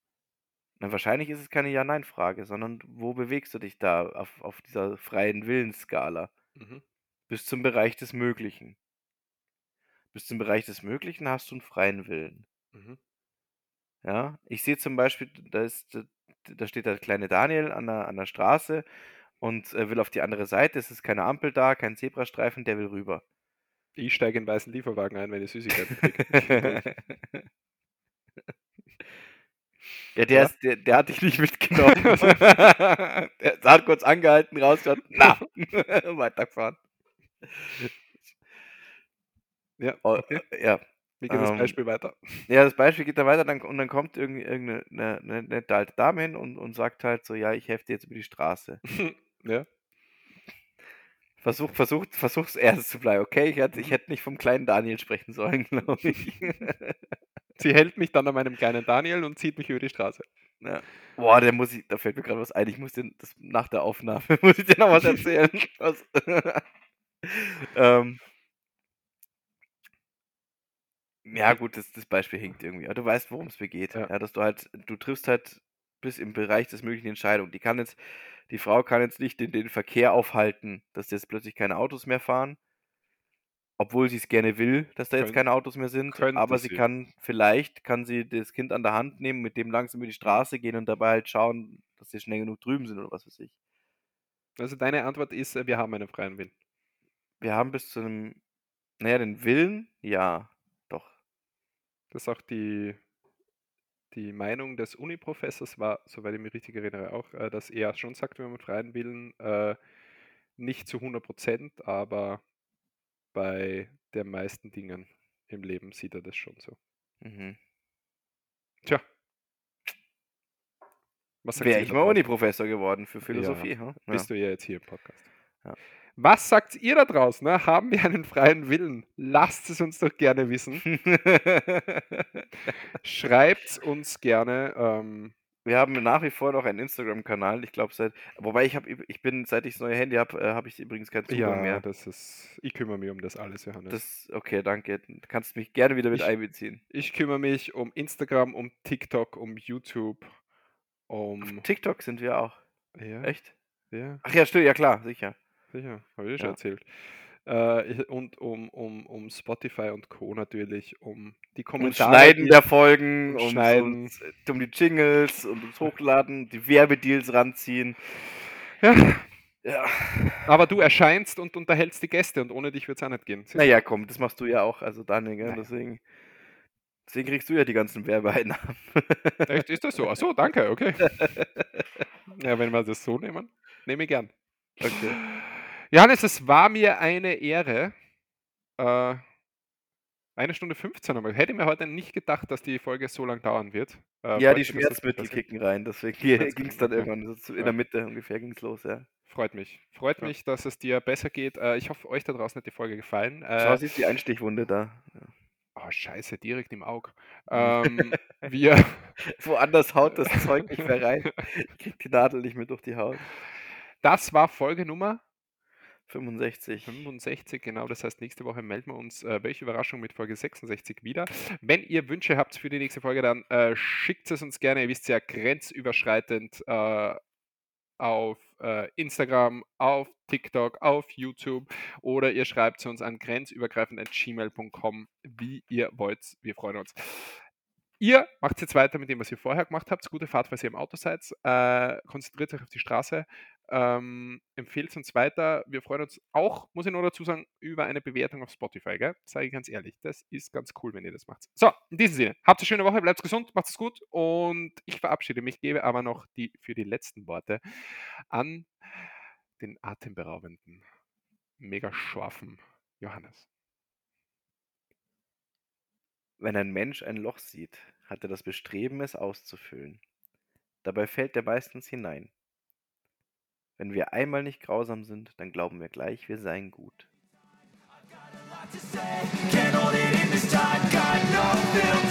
Na, wahrscheinlich ist es keine Ja-Nein-Frage, sondern wo bewegst du dich da auf, auf dieser freien Willensskala? Mhm. Bis zum Bereich des Möglichen. Bis zum Bereich des Möglichen hast du einen freien Willen. Mhm. Ja, ich sehe zum Beispiel, da, ist, da steht der kleine Daniel an der, an der Straße und will auf die andere Seite. Es ist keine Ampel da, kein Zebrastreifen, der will rüber. Ich steige in den weißen Lieferwagen ein, wenn ich Süßigkeiten kriege. Ja, der, Ja. ist, der, der hat dich nicht mitgenommen. der hat kurz angehalten, rausgeschaut, na, weitergefahren. ja, Oh, okay. ja. Wie geht das ähm, Beispiel weiter? ja, das Beispiel geht dann weiter dann, und dann kommt irgendeine eine, eine nette alte Dame hin und, und sagt halt so, ja, ich helfe dir jetzt über die Straße. ja. Versuch, versuch, versuch's ernst zu bleiben, okay? Ich hätte, ich hätte nicht vom kleinen Daniel sprechen sollen, glaube ich. Sie hält mich dann an meinem kleinen Daniel und zieht mich über die Straße. ja. Boah, der muss ich, da fällt mir gerade was ein. Ich muss den, das, nach der Aufnahme muss ich dir noch was erzählen. was, ähm, ja, gut, das, das Beispiel hinkt irgendwie. Aber du weißt, worum es mir geht. Ja. Ja. dass du halt, du triffst halt bis im Bereich des möglichen Entscheidungen. Die kann jetzt, die Frau kann jetzt nicht den, den Verkehr aufhalten, dass jetzt plötzlich keine Autos mehr fahren. Obwohl sie es gerne will, dass da jetzt Könnt- keine Autos mehr sind. Aber sie sie. kann, vielleicht kann sie das Kind an der Hand nehmen, mit dem langsam über die Straße gehen und dabei halt schauen, dass sie schnell genug drüben sind oder was weiß ich. Also deine Antwort ist, äh, wir haben einen freien Willen. Wir haben bis zu einem, naja, den Willen, ja, doch. Das ist auch die, die Meinung des Uni-Professors war, soweit ich mich richtig erinnere, auch, äh, dass er schon sagt, wir haben einen freien Willen, äh, nicht zu 100 Prozent, aber bei den meisten Dingen im Leben sieht er das schon so. Mhm. Tja. Was Wäre ich mal? Uni-Professor geworden für Philosophie. hm? Ja. Bist du ja jetzt hier im Podcast. Ja. Was sagt ihr da draußen? Ne? Haben wir einen freien Willen? Lasst es uns doch gerne wissen. Schreibt uns gerne. Ähm, Wir haben nach wie vor noch einen Instagram-Kanal. Ich glaube seit, wobei ich habe, ich bin seit ich das neue Handy habe, äh, habe ich übrigens keinen Zugang ja, mehr. das ist. Ich kümmere mich um das alles, Johannes. Das, okay, danke. Du kannst mich gerne wieder mit Ich- einbeziehen. ich kümmere mich um Instagram, um TikTok, um YouTube, Auf um. TikTok sind wir auch. Ja, Echt? ja, Ach ja, stimmt, ja klar, sicher. sicher, habe ich schon Ja. erzählt. Äh, und um, um, um Spotify und Co. natürlich, um die Um Kommentare. Schneiden die- der Folgen, um, Schneiden. um, um die Jingles und ums Hochladen, die Werbedeals ranziehen. Ja, Ja. aber du erscheinst und unterhältst die Gäste und ohne dich wird es auch nicht gehen. Naja, komm, das machst du ja auch, also Daniel, gell? Naja. Deswegen, deswegen kriegst du ja die ganzen Werbeeinnahmen. Echt, ist das so? Achso, danke, okay. Ja, wenn wir das so nehmen, nehme ich gern. Okay. Johannes, es war mir eine Ehre. Äh, eine Stunde 15 nochmal. Hätte mir heute nicht gedacht, dass die Folge so lang dauern wird. Äh, Ja, die Schmerzmittel kicken rein, deswegen ging es dann irgendwann, in Ja. der Mitte ungefähr ging es los, ja. Freut mich. Freut Ja. mich, dass es dir besser geht. Äh, ich hoffe, euch da draußen hat die Folge gefallen. Schau, Äh, siehst du die Einstichwunde da. oh, scheiße, direkt im Auge. Mhm. Ähm, wir, Woanders haut das Zeug nicht mehr rein. Kriegt die Nadel nicht mehr durch die Haut. das war Folge Nummer 65. 65, genau. Das heißt, nächste Woche melden wir uns, äh, welche Überraschung, mit Folge 66 wieder. Wenn ihr Wünsche habt für die nächste Folge, dann äh, schickt es uns gerne. Ihr wisst ja, grenzüberschreitend äh, auf äh, Instagram, auf TikTok, auf YouTube oder ihr schreibt zu uns an grenzübergreifend.gmail.com, wie ihr wollt. Wir freuen uns. Ihr macht jetzt weiter mit dem, was ihr vorher gemacht habt. Gute Fahrt, falls ihr im Auto seid. Äh, konzentriert euch auf die Straße. Ähm, empfehlt uns weiter. Wir freuen uns auch, muss ich nur dazu sagen, über eine Bewertung auf Spotify. Gell? Sage ich ganz ehrlich. Das ist ganz cool, wenn ihr das macht. So, in diesem Sinne, habt eine schöne Woche, bleibt gesund, macht es gut und ich verabschiede mich, gebe aber noch die für die letzten Worte an den atemberaubenden, mega scharfen Johannes. Wenn ein Mensch ein Loch sieht, hat er das Bestreben, es auszufüllen. Dabei fällt er meistens hinein. Wenn wir einmal nicht grausam sind, dann glauben wir gleich, wir seien gut. Can't hold it in this time, got no filter.